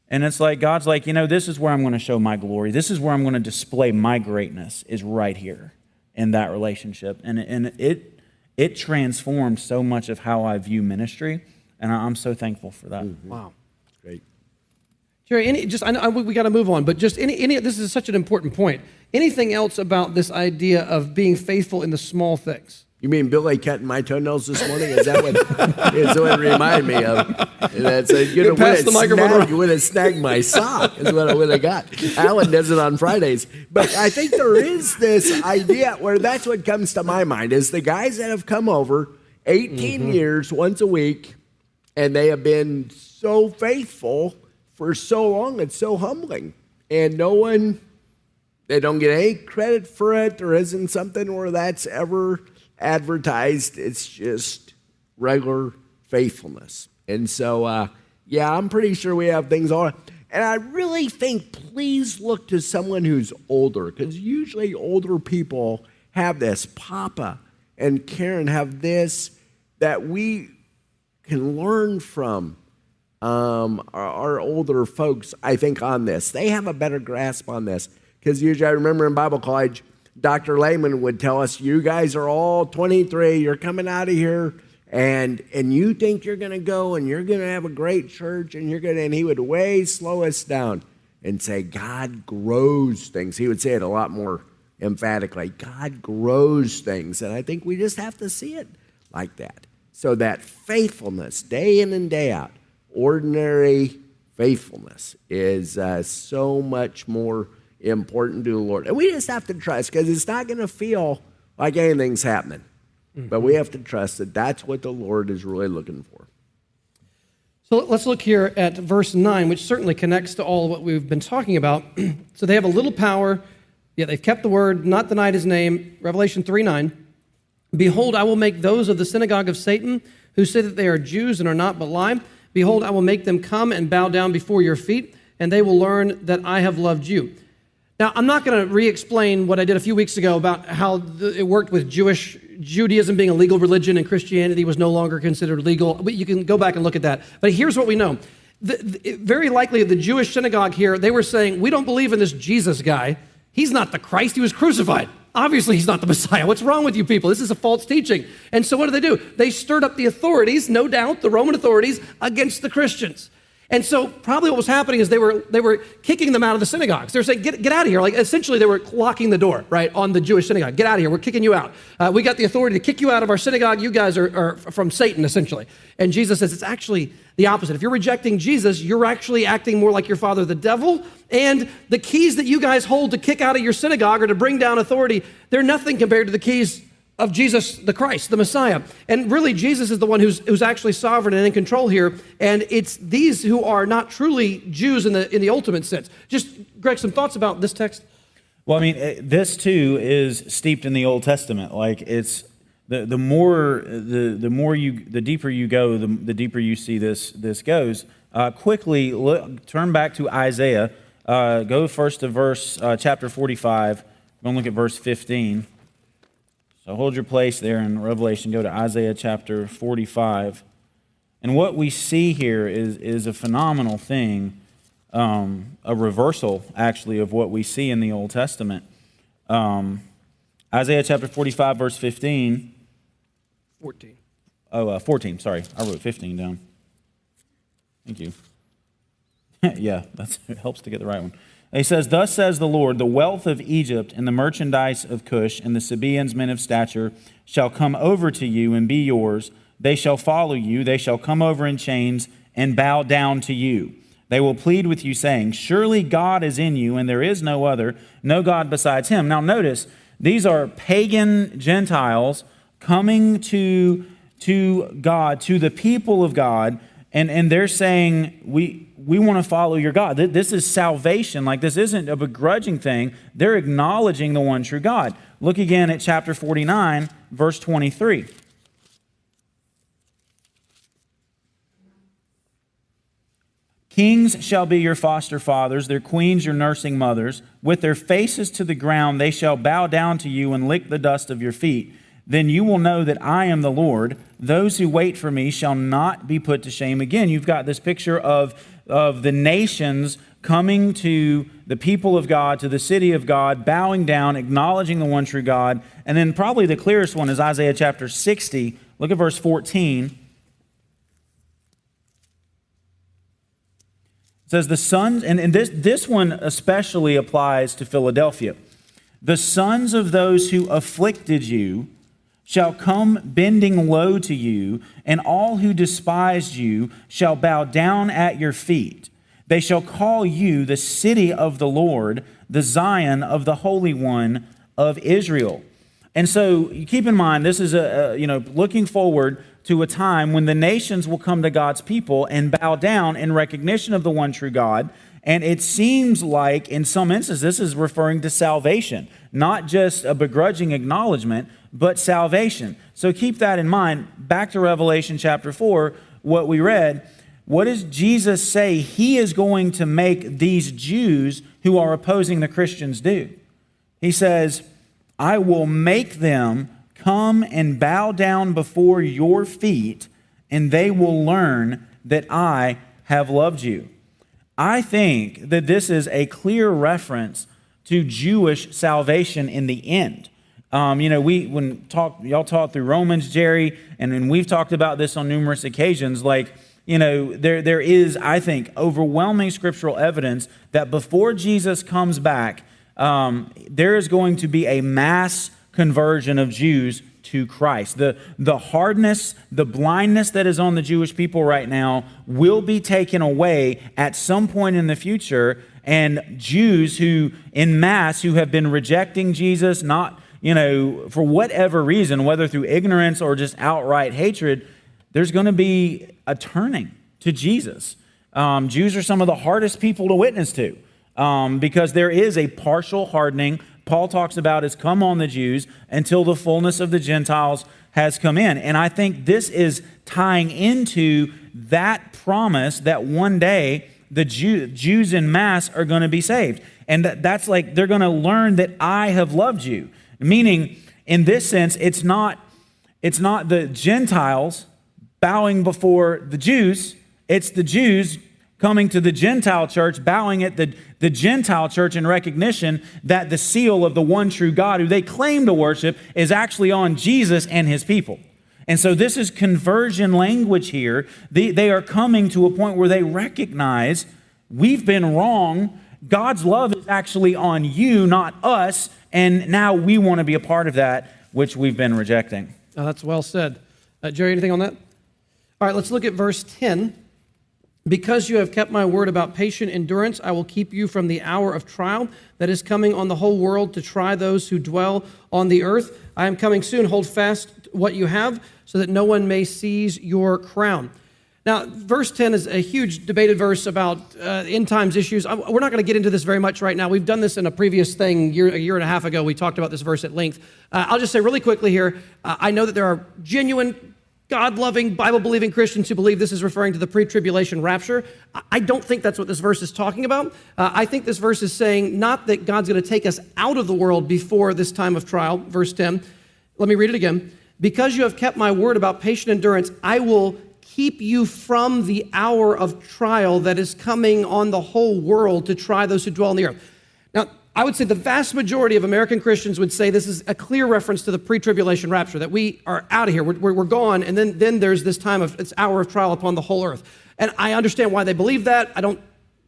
and it's like, God's like, you know, this is where I'm going to show my glory. This is where I'm going to display my greatness, is right here in that relationship. And, and it, it transformed so much of how I view ministry. And I- I'm so thankful for that. Mm-hmm. Wow. Jerry, any, just I know I- we got to move on, but just any, any, this is such an important point. Anything else about this idea of being faithful in the small things? You mean Billy cutting my toenails this morning? Is that what, is what it reminded me of? That's a, you know, when the it microphone snagged, when it snagged my sock is what I would have got. Alan does it on Fridays. But I think there is this idea where that's what comes to my mind is the guys that have come over 18 Mm-hmm. years, once a week, and they have been so faithful for so long. It's so humbling. And no one, they don't get any credit for it. There isn't something where that's ever advertised. It's just regular faithfulness. And so, uh, yeah, I'm pretty sure we have things on. And I really think please look to someone who's older, because usually older people have this. Papa and Karen have this that we can learn from um, our, our, older folks, I think, on this. They have a better grasp on this. Because usually, I remember in Bible college, Dr. Lehman would tell us, You guys are all 23, you're coming out of here, and, and you think you're going to go and you're going to have a great church, and you're going to, and he would way slow us down and say, God grows things. He would say it a lot more emphatically. God grows things. And I think we just have to see it like that. So that faithfulness, day in and day out, ordinary faithfulness is uh, so much more important to the Lord. And we just have to trust because it's not going to feel like anything's happening. Mm-hmm. But we have to trust that that's what the Lord is really looking for. So let's look here at verse 9, which certainly connects to all what we've been talking about. *clears throat* so they have a little power, yet they've kept the word, not denied his name. Revelation 3 9. Behold, I will make those of the synagogue of Satan who say that they are Jews and are not but lie. Behold, I will make them come and bow down before your feet, and they will learn that I have loved you. Now, I'm not going to re explain what I did a few weeks ago about how it worked with Jewish Judaism being a legal religion and Christianity was no longer considered legal. You can go back and look at that. But here's what we know. The, the, very likely, the Jewish synagogue here, they were saying, We don't believe in this Jesus guy. He's not the Christ, he was crucified. Obviously, he's not the *laughs* Messiah. What's wrong with you people? This is a false teaching. And so, what do they do? They stirred up the authorities, no doubt, the Roman authorities, against the Christians. And so probably what was happening is they were, they were kicking them out of the synagogues. They were saying, get, get out of here. Like essentially they were locking the door, right, on the Jewish synagogue. Get out of here. We're kicking you out. Uh, we got the authority to kick you out of our synagogue. You guys are, are from Satan, essentially. And Jesus says it's actually the opposite. If you're rejecting Jesus, you're actually acting more like your father, the devil. And the keys that you guys hold to kick out of your synagogue or to bring down authority, they're nothing compared to the keys of Jesus the Christ, the Messiah. And really, Jesus is the one who's, who's actually sovereign and in control here. And it's these who are not truly Jews in the, in the ultimate sense. Just, Greg, some thoughts about this text? Well, I mean, eh, this too is steeped in the Old Testament. Like, it's the, the more the, the more you the deeper you go, the, the deeper you see this this goes. Uh, quickly look, turn back to Isaiah. Uh, go first to verse uh, chapter 45. We're going to look at verse 15. So hold your place there in Revelation. Go to Isaiah chapter 45. And what we see here is, is a phenomenal thing, um, a reversal, actually, of what we see in the Old Testament. Um, Isaiah chapter 45, verse 15. 14. Oh, uh, 14, sorry. I wrote 15 down. Thank you. *laughs* yeah, that helps to get the right one. He says, Thus says the Lord, the wealth of Egypt and the merchandise of Cush and the Sabaeans, men of stature, shall come over to you and be yours. They shall follow you. They shall come over in chains and bow down to you. They will plead with you, saying, Surely God is in you, and there is no other, no God besides him. Now, notice, these are pagan Gentiles coming to, to God, to the people of God, and, and they're saying, we, we want to follow your God. This is salvation. Like, this isn't a begrudging thing. They're acknowledging the one true God. Look again at chapter 49, verse 23. Kings shall be your foster fathers, their queens your nursing mothers. With their faces to the ground, they shall bow down to you and lick the dust of your feet. Then you will know that I am the Lord. Those who wait for me shall not be put to shame. Again, you've got this picture of, of the nations coming to the people of God, to the city of God, bowing down, acknowledging the one true God. And then, probably the clearest one is Isaiah chapter 60. Look at verse 14. It says, The sons, and, and this, this one especially applies to Philadelphia. The sons of those who afflicted you shall come bending low to you, and all who despised you shall bow down at your feet. They shall call you the city of the Lord, the Zion of the Holy One of Israel. And so you keep in mind, this is a, a, you know looking forward to a time when the nations will come to God's people and bow down in recognition of the one true God And it seems like, in some instances, this is referring to salvation, not just a begrudging acknowledgement, but salvation. So keep that in mind. Back to Revelation chapter 4, what we read. What does Jesus say he is going to make these Jews who are opposing the Christians do? He says, I will make them come and bow down before your feet, and they will learn that I have loved you. I think that this is a clear reference to Jewish salvation in the end. Um, you know, we when talk y'all talk through Romans, Jerry, and we've talked about this on numerous occasions. Like, you know, there there is, I think, overwhelming scriptural evidence that before Jesus comes back, um, there is going to be a mass conversion of Jews to Christ. The, the hardness, the blindness that is on the Jewish people right now will be taken away at some point in the future. And Jews who, in mass, who have been rejecting Jesus, not, you know, for whatever reason, whether through ignorance or just outright hatred, there's going to be a turning to Jesus. Um, Jews are some of the hardest people to witness to um, because there is a partial hardening Paul talks about is come on the Jews until the fullness of the Gentiles has come in. And I think this is tying into that promise that one day the Jew, Jews in mass are going to be saved. And that, that's like they're going to learn that I have loved you. Meaning, in this sense, it's not, it's not the Gentiles bowing before the Jews, it's the Jews coming to the Gentile church, bowing at the, the Gentile church in recognition that the seal of the one true God, who they claim to worship, is actually on Jesus and his people. And so this is conversion language here. They, they are coming to a point where they recognize we've been wrong. God's love is actually on you, not us. And now we want to be a part of that, which we've been rejecting. Oh, that's well said. Uh, Jerry, anything on that? All right, let's look at verse 10. Because you have kept my word about patient endurance, I will keep you from the hour of trial that is coming on the whole world to try those who dwell on the earth. I am coming soon. Hold fast what you have, so that no one may seize your crown. Now, verse 10 is a huge debated verse about uh, end times issues. We're not going to get into this very much right now. We've done this in a previous thing year, a year and a half ago. We talked about this verse at length. Uh, I'll just say really quickly here uh, I know that there are genuine God loving, Bible believing Christians who believe this is referring to the pre tribulation rapture. I don't think that's what this verse is talking about. Uh, I think this verse is saying not that God's going to take us out of the world before this time of trial. Verse 10. Let me read it again. Because you have kept my word about patient endurance, I will keep you from the hour of trial that is coming on the whole world to try those who dwell on the earth. Now, I would say the vast majority of American Christians would say this is a clear reference to the pre tribulation rapture, that we are out of here, we're, we're, gone, and then, then there's this time of this hour of trial upon the whole earth. And I understand why they believe that. I don't,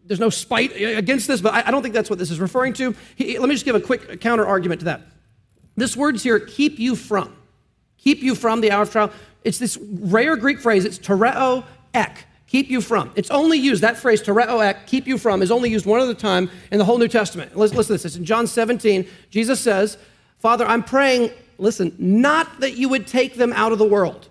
there's no spite against this, but I, don't think that's what this is referring to. Let me just give a quick counter argument to that. This word's here, keep you from. Keep you from the hour of trial. It's this rare Greek phrase, it's tereo ek keep you from. It's only used, that phrase, tereo ek, keep you from, is only used one other time in the whole New Testament. Listen, listen to this. It's in John 17. Jesus says, Father, I'm praying, listen, not that you would take them out of the world,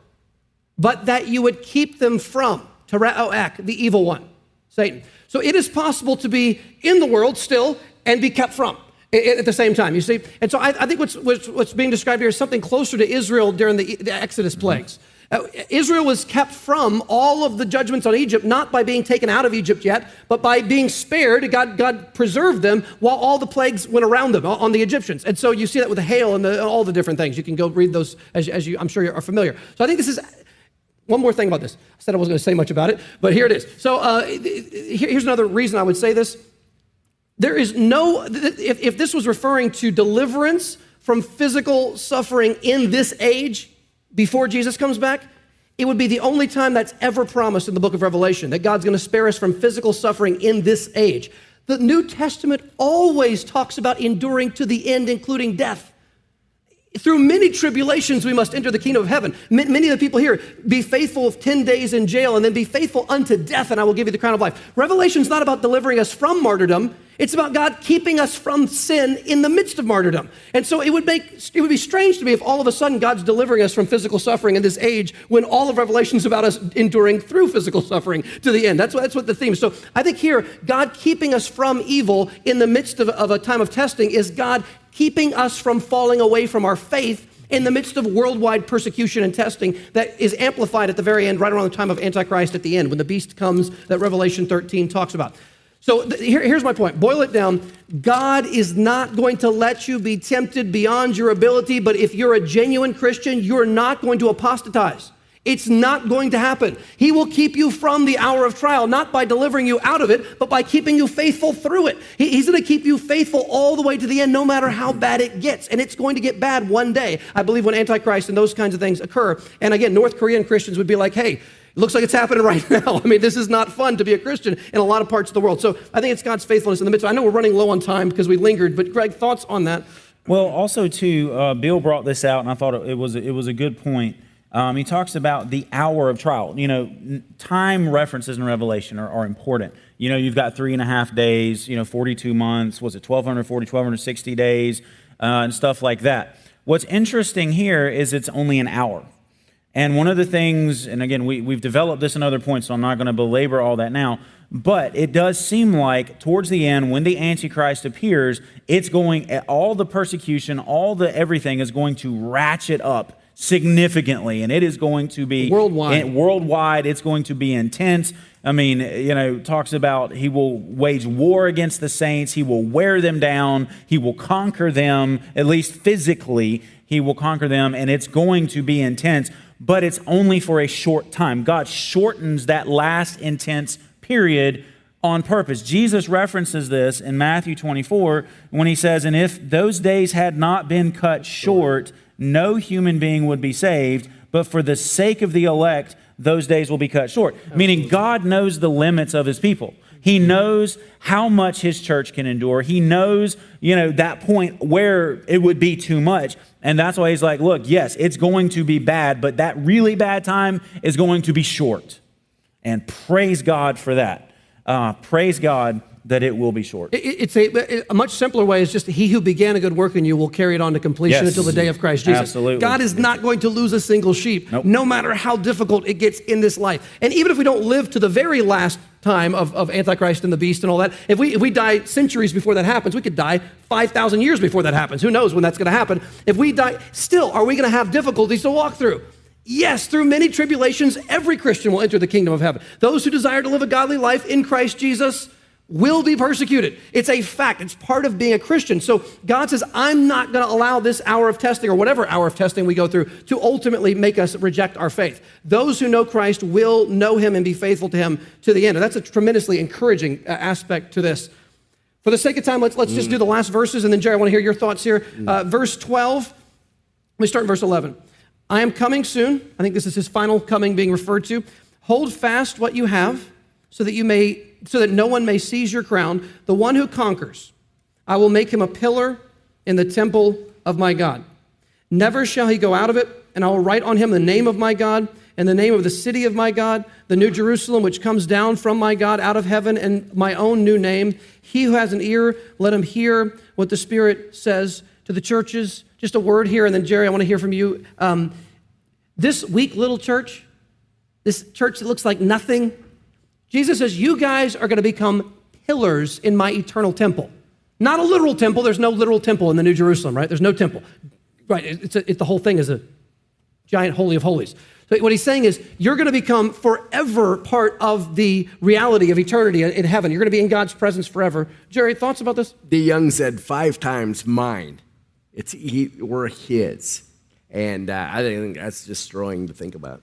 but that you would keep them from, tereo ek, the evil one, Satan. So it is possible to be in the world still and be kept from at the same time, you see? And so I, I think what's, what's, what's, being described here is something closer to Israel during the, the Exodus plagues. Uh, Israel was kept from all of the judgments on Egypt, not by being taken out of Egypt yet, but by being spared. God, God preserved them while all the plagues went around them on the Egyptians. And so you see that with the hail and, the, all the different things. You can go read those as, as you, I'm sure you are familiar. So I think this is one more thing about this. I said I wasn't going to say much about it, but here it is. So uh, here's another reason I would say this. There is no, if, if this was referring to deliverance from physical suffering in this age, before Jesus comes back, it would be the only time that's ever promised in the book of Revelation that God's going to spare us from physical suffering in this age. The New Testament always talks about enduring to the end, including death. through many tribulations we must enter the kingdom of heaven. Many of the people here, be faithful of 10 days in jail and then be faithful unto death, and I will give you the crown of life. Revelation's not about delivering us from martyrdom. It's about God keeping us from sin in the midst of martyrdom. And so it would make it would be strange to me if all of a sudden God's delivering us from physical suffering in this age when all of Revelation is about us enduring through physical suffering to the end. That's what, that's what the theme is. So I think here, God keeping us from evil in the midst of, of a time of testing is God keeping us from falling away from our faith in the midst of worldwide persecution and testing that is amplified at the very end, right around the time of Antichrist at the end, when the beast comes that Revelation 13 talks about. So th- here, here's my point. Boil it down. God is not going to let you be tempted beyond your ability, but if you're a genuine Christian, you're not going to apostatize. It's not going to happen. He will keep you from the hour of trial, not by delivering you out of it, but by keeping you faithful through it. He, he's going to keep you faithful all the way to the end, no matter how bad it gets. And it's going to get bad one day, I believe, when Antichrist and those kinds of things occur. And again, North Korean Christians would be like, hey, it looks like it's happening right *laughs* now. I mean, this is not fun to be a Christian in a lot of parts of the world. So I think it's God's faithfulness in the midst. I know we're running low on time because we lingered, but Greg, thoughts on that? Well, also too, uh, Bill brought this out, and I thought it was it was a good point. Um, he talks about the hour of trial. You know, time references in Revelation are, are, important. You know, you've got three and a half days, you know, 42 months, was it 1,240, 1,260 days, uh, and stuff like that. What's interesting here is it's only an hour. And one of the things, and again, we, we've developed this in other points, so I'm not going to belabor all that now, but it does seem like towards the end, when the Antichrist appears, it's going, all the persecution, all the everything is going to ratchet up significantly, and it is going to be worldwide. worldwide, it's going to be intense. I mean, you know, talks about he will wage war against the saints, he will wear them down, he will conquer them, at least physically, he will conquer them, and it's going to be intense, but it's only for a short time. God shortens that last intense period on purpose. Jesus references this in Matthew 24 when he says, And if those days had not been cut short, no human being would be saved, but for the sake of the elect, those days will be cut short. Meaning, God knows the limits of his people. He knows how much his church can endure. He knows, you know, that point where it would be too much. And that's why he's like, look, yes, it's going to be bad, but that really bad time is going to be short. And praise God for that. Uh, praise God that it will be short. It's a, a, much simpler way is just he who began a good work in you will carry it on to completion yes. until the day of Christ Jesus. Absolutely. God is not going to lose a single sheep, nope. no matter how difficult it gets in this life. And even if we don't live to the very last time of, of Antichrist and the beast and all that, if we, if we die centuries before that happens, we could die 5,000 years before that happens. Who knows when that's going to happen? If we die, still, are we going to have difficulties to walk through? Yes, through many tribulations, every Christian will enter the kingdom of heaven. Those who desire to live a godly life in Christ Jesus, will be persecuted. It's a fact. It's part of being a Christian. So God says, I'm not going to allow this hour of testing or whatever hour of testing we go through to ultimately make us reject our faith. Those who know Christ will know him and be faithful to him to the end. And that's a tremendously encouraging uh, aspect to this. For the sake of time, let's, let's mm. just do the last verses. And then, Jerry, I want to hear your thoughts here. Mm. Uh, verse 12, let me start in verse 11. I am coming soon. I think this is his final coming being referred to. Hold fast what you have so that you may so that no one may seize your crown, the one who conquers, I will make him a pillar in the temple of my God. Never shall he go out of it, and I will write on him the name of my God and the name of the city of my God, the new Jerusalem, which comes down from my God out of heaven, and my own new name. He who has an ear, let him hear what the Spirit says to the churches. Just a word here, and then Jerry, I want to hear from you. Um, this weak little church, this church that looks like nothing, Jesus says, You guys are going to become pillars in my eternal temple. Not a literal temple. There's no literal temple in the New Jerusalem, right? There's no temple. Right. It's, a, the whole thing is a giant holy of holies. So what he's saying is, you're going to become forever part of the reality of eternity in heaven. You're going to be in God's presence forever. Jerry, thoughts about this? The young said five times mine. It's he, we're his, and uh, I think that's destroying to think about.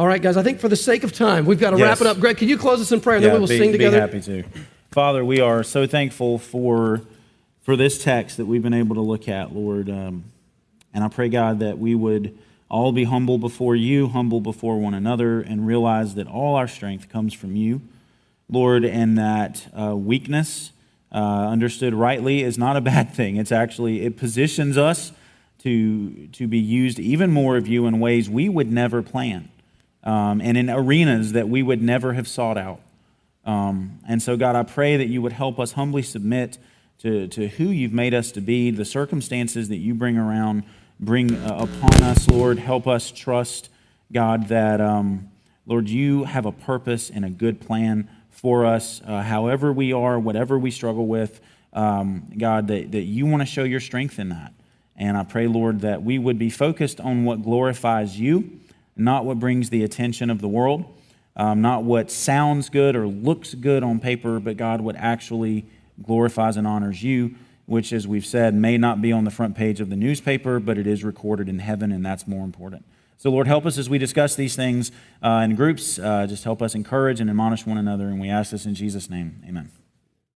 All right, guys, I think for the sake of time, we've got to yes. wrap it up. Greg, can you close us in prayer and yeah, then we will be, sing together? Be happy to. Father, we are so thankful for, for this text that we've been able to look at, Lord. Um, and I pray, God, that we would all be humble before you, humble before one another, and realize that all our strength comes from you, Lord, and that uh, weakness uh, understood rightly, is not a *laughs* bad thing. It's actually, it positions us to, to be used even more of you in ways we would never plan um, and in arenas that we would never have sought out. Um, and so, God, I pray that you would help us humbly submit to, to who you've made us to be, the circumstances that you bring around, bring uh, upon us, Lord. Help us trust, God, that, um, Lord, you have a purpose and a good plan for us, uh, however we are, whatever we struggle with. Um, God, that, that you want to show your strength in that. And I pray, Lord, that we would be focused on what glorifies you, not what brings the attention of the world, um, not what sounds good or looks good on paper, but God, what actually glorifies and honors you, which, as we've said, may not be on the front page of the newspaper, but it is recorded in heaven, and that's more important. So, Lord, help us as we discuss these things uh, in groups. Uh, just help us encourage and admonish one another, and we ask this in Jesus' name. Amen.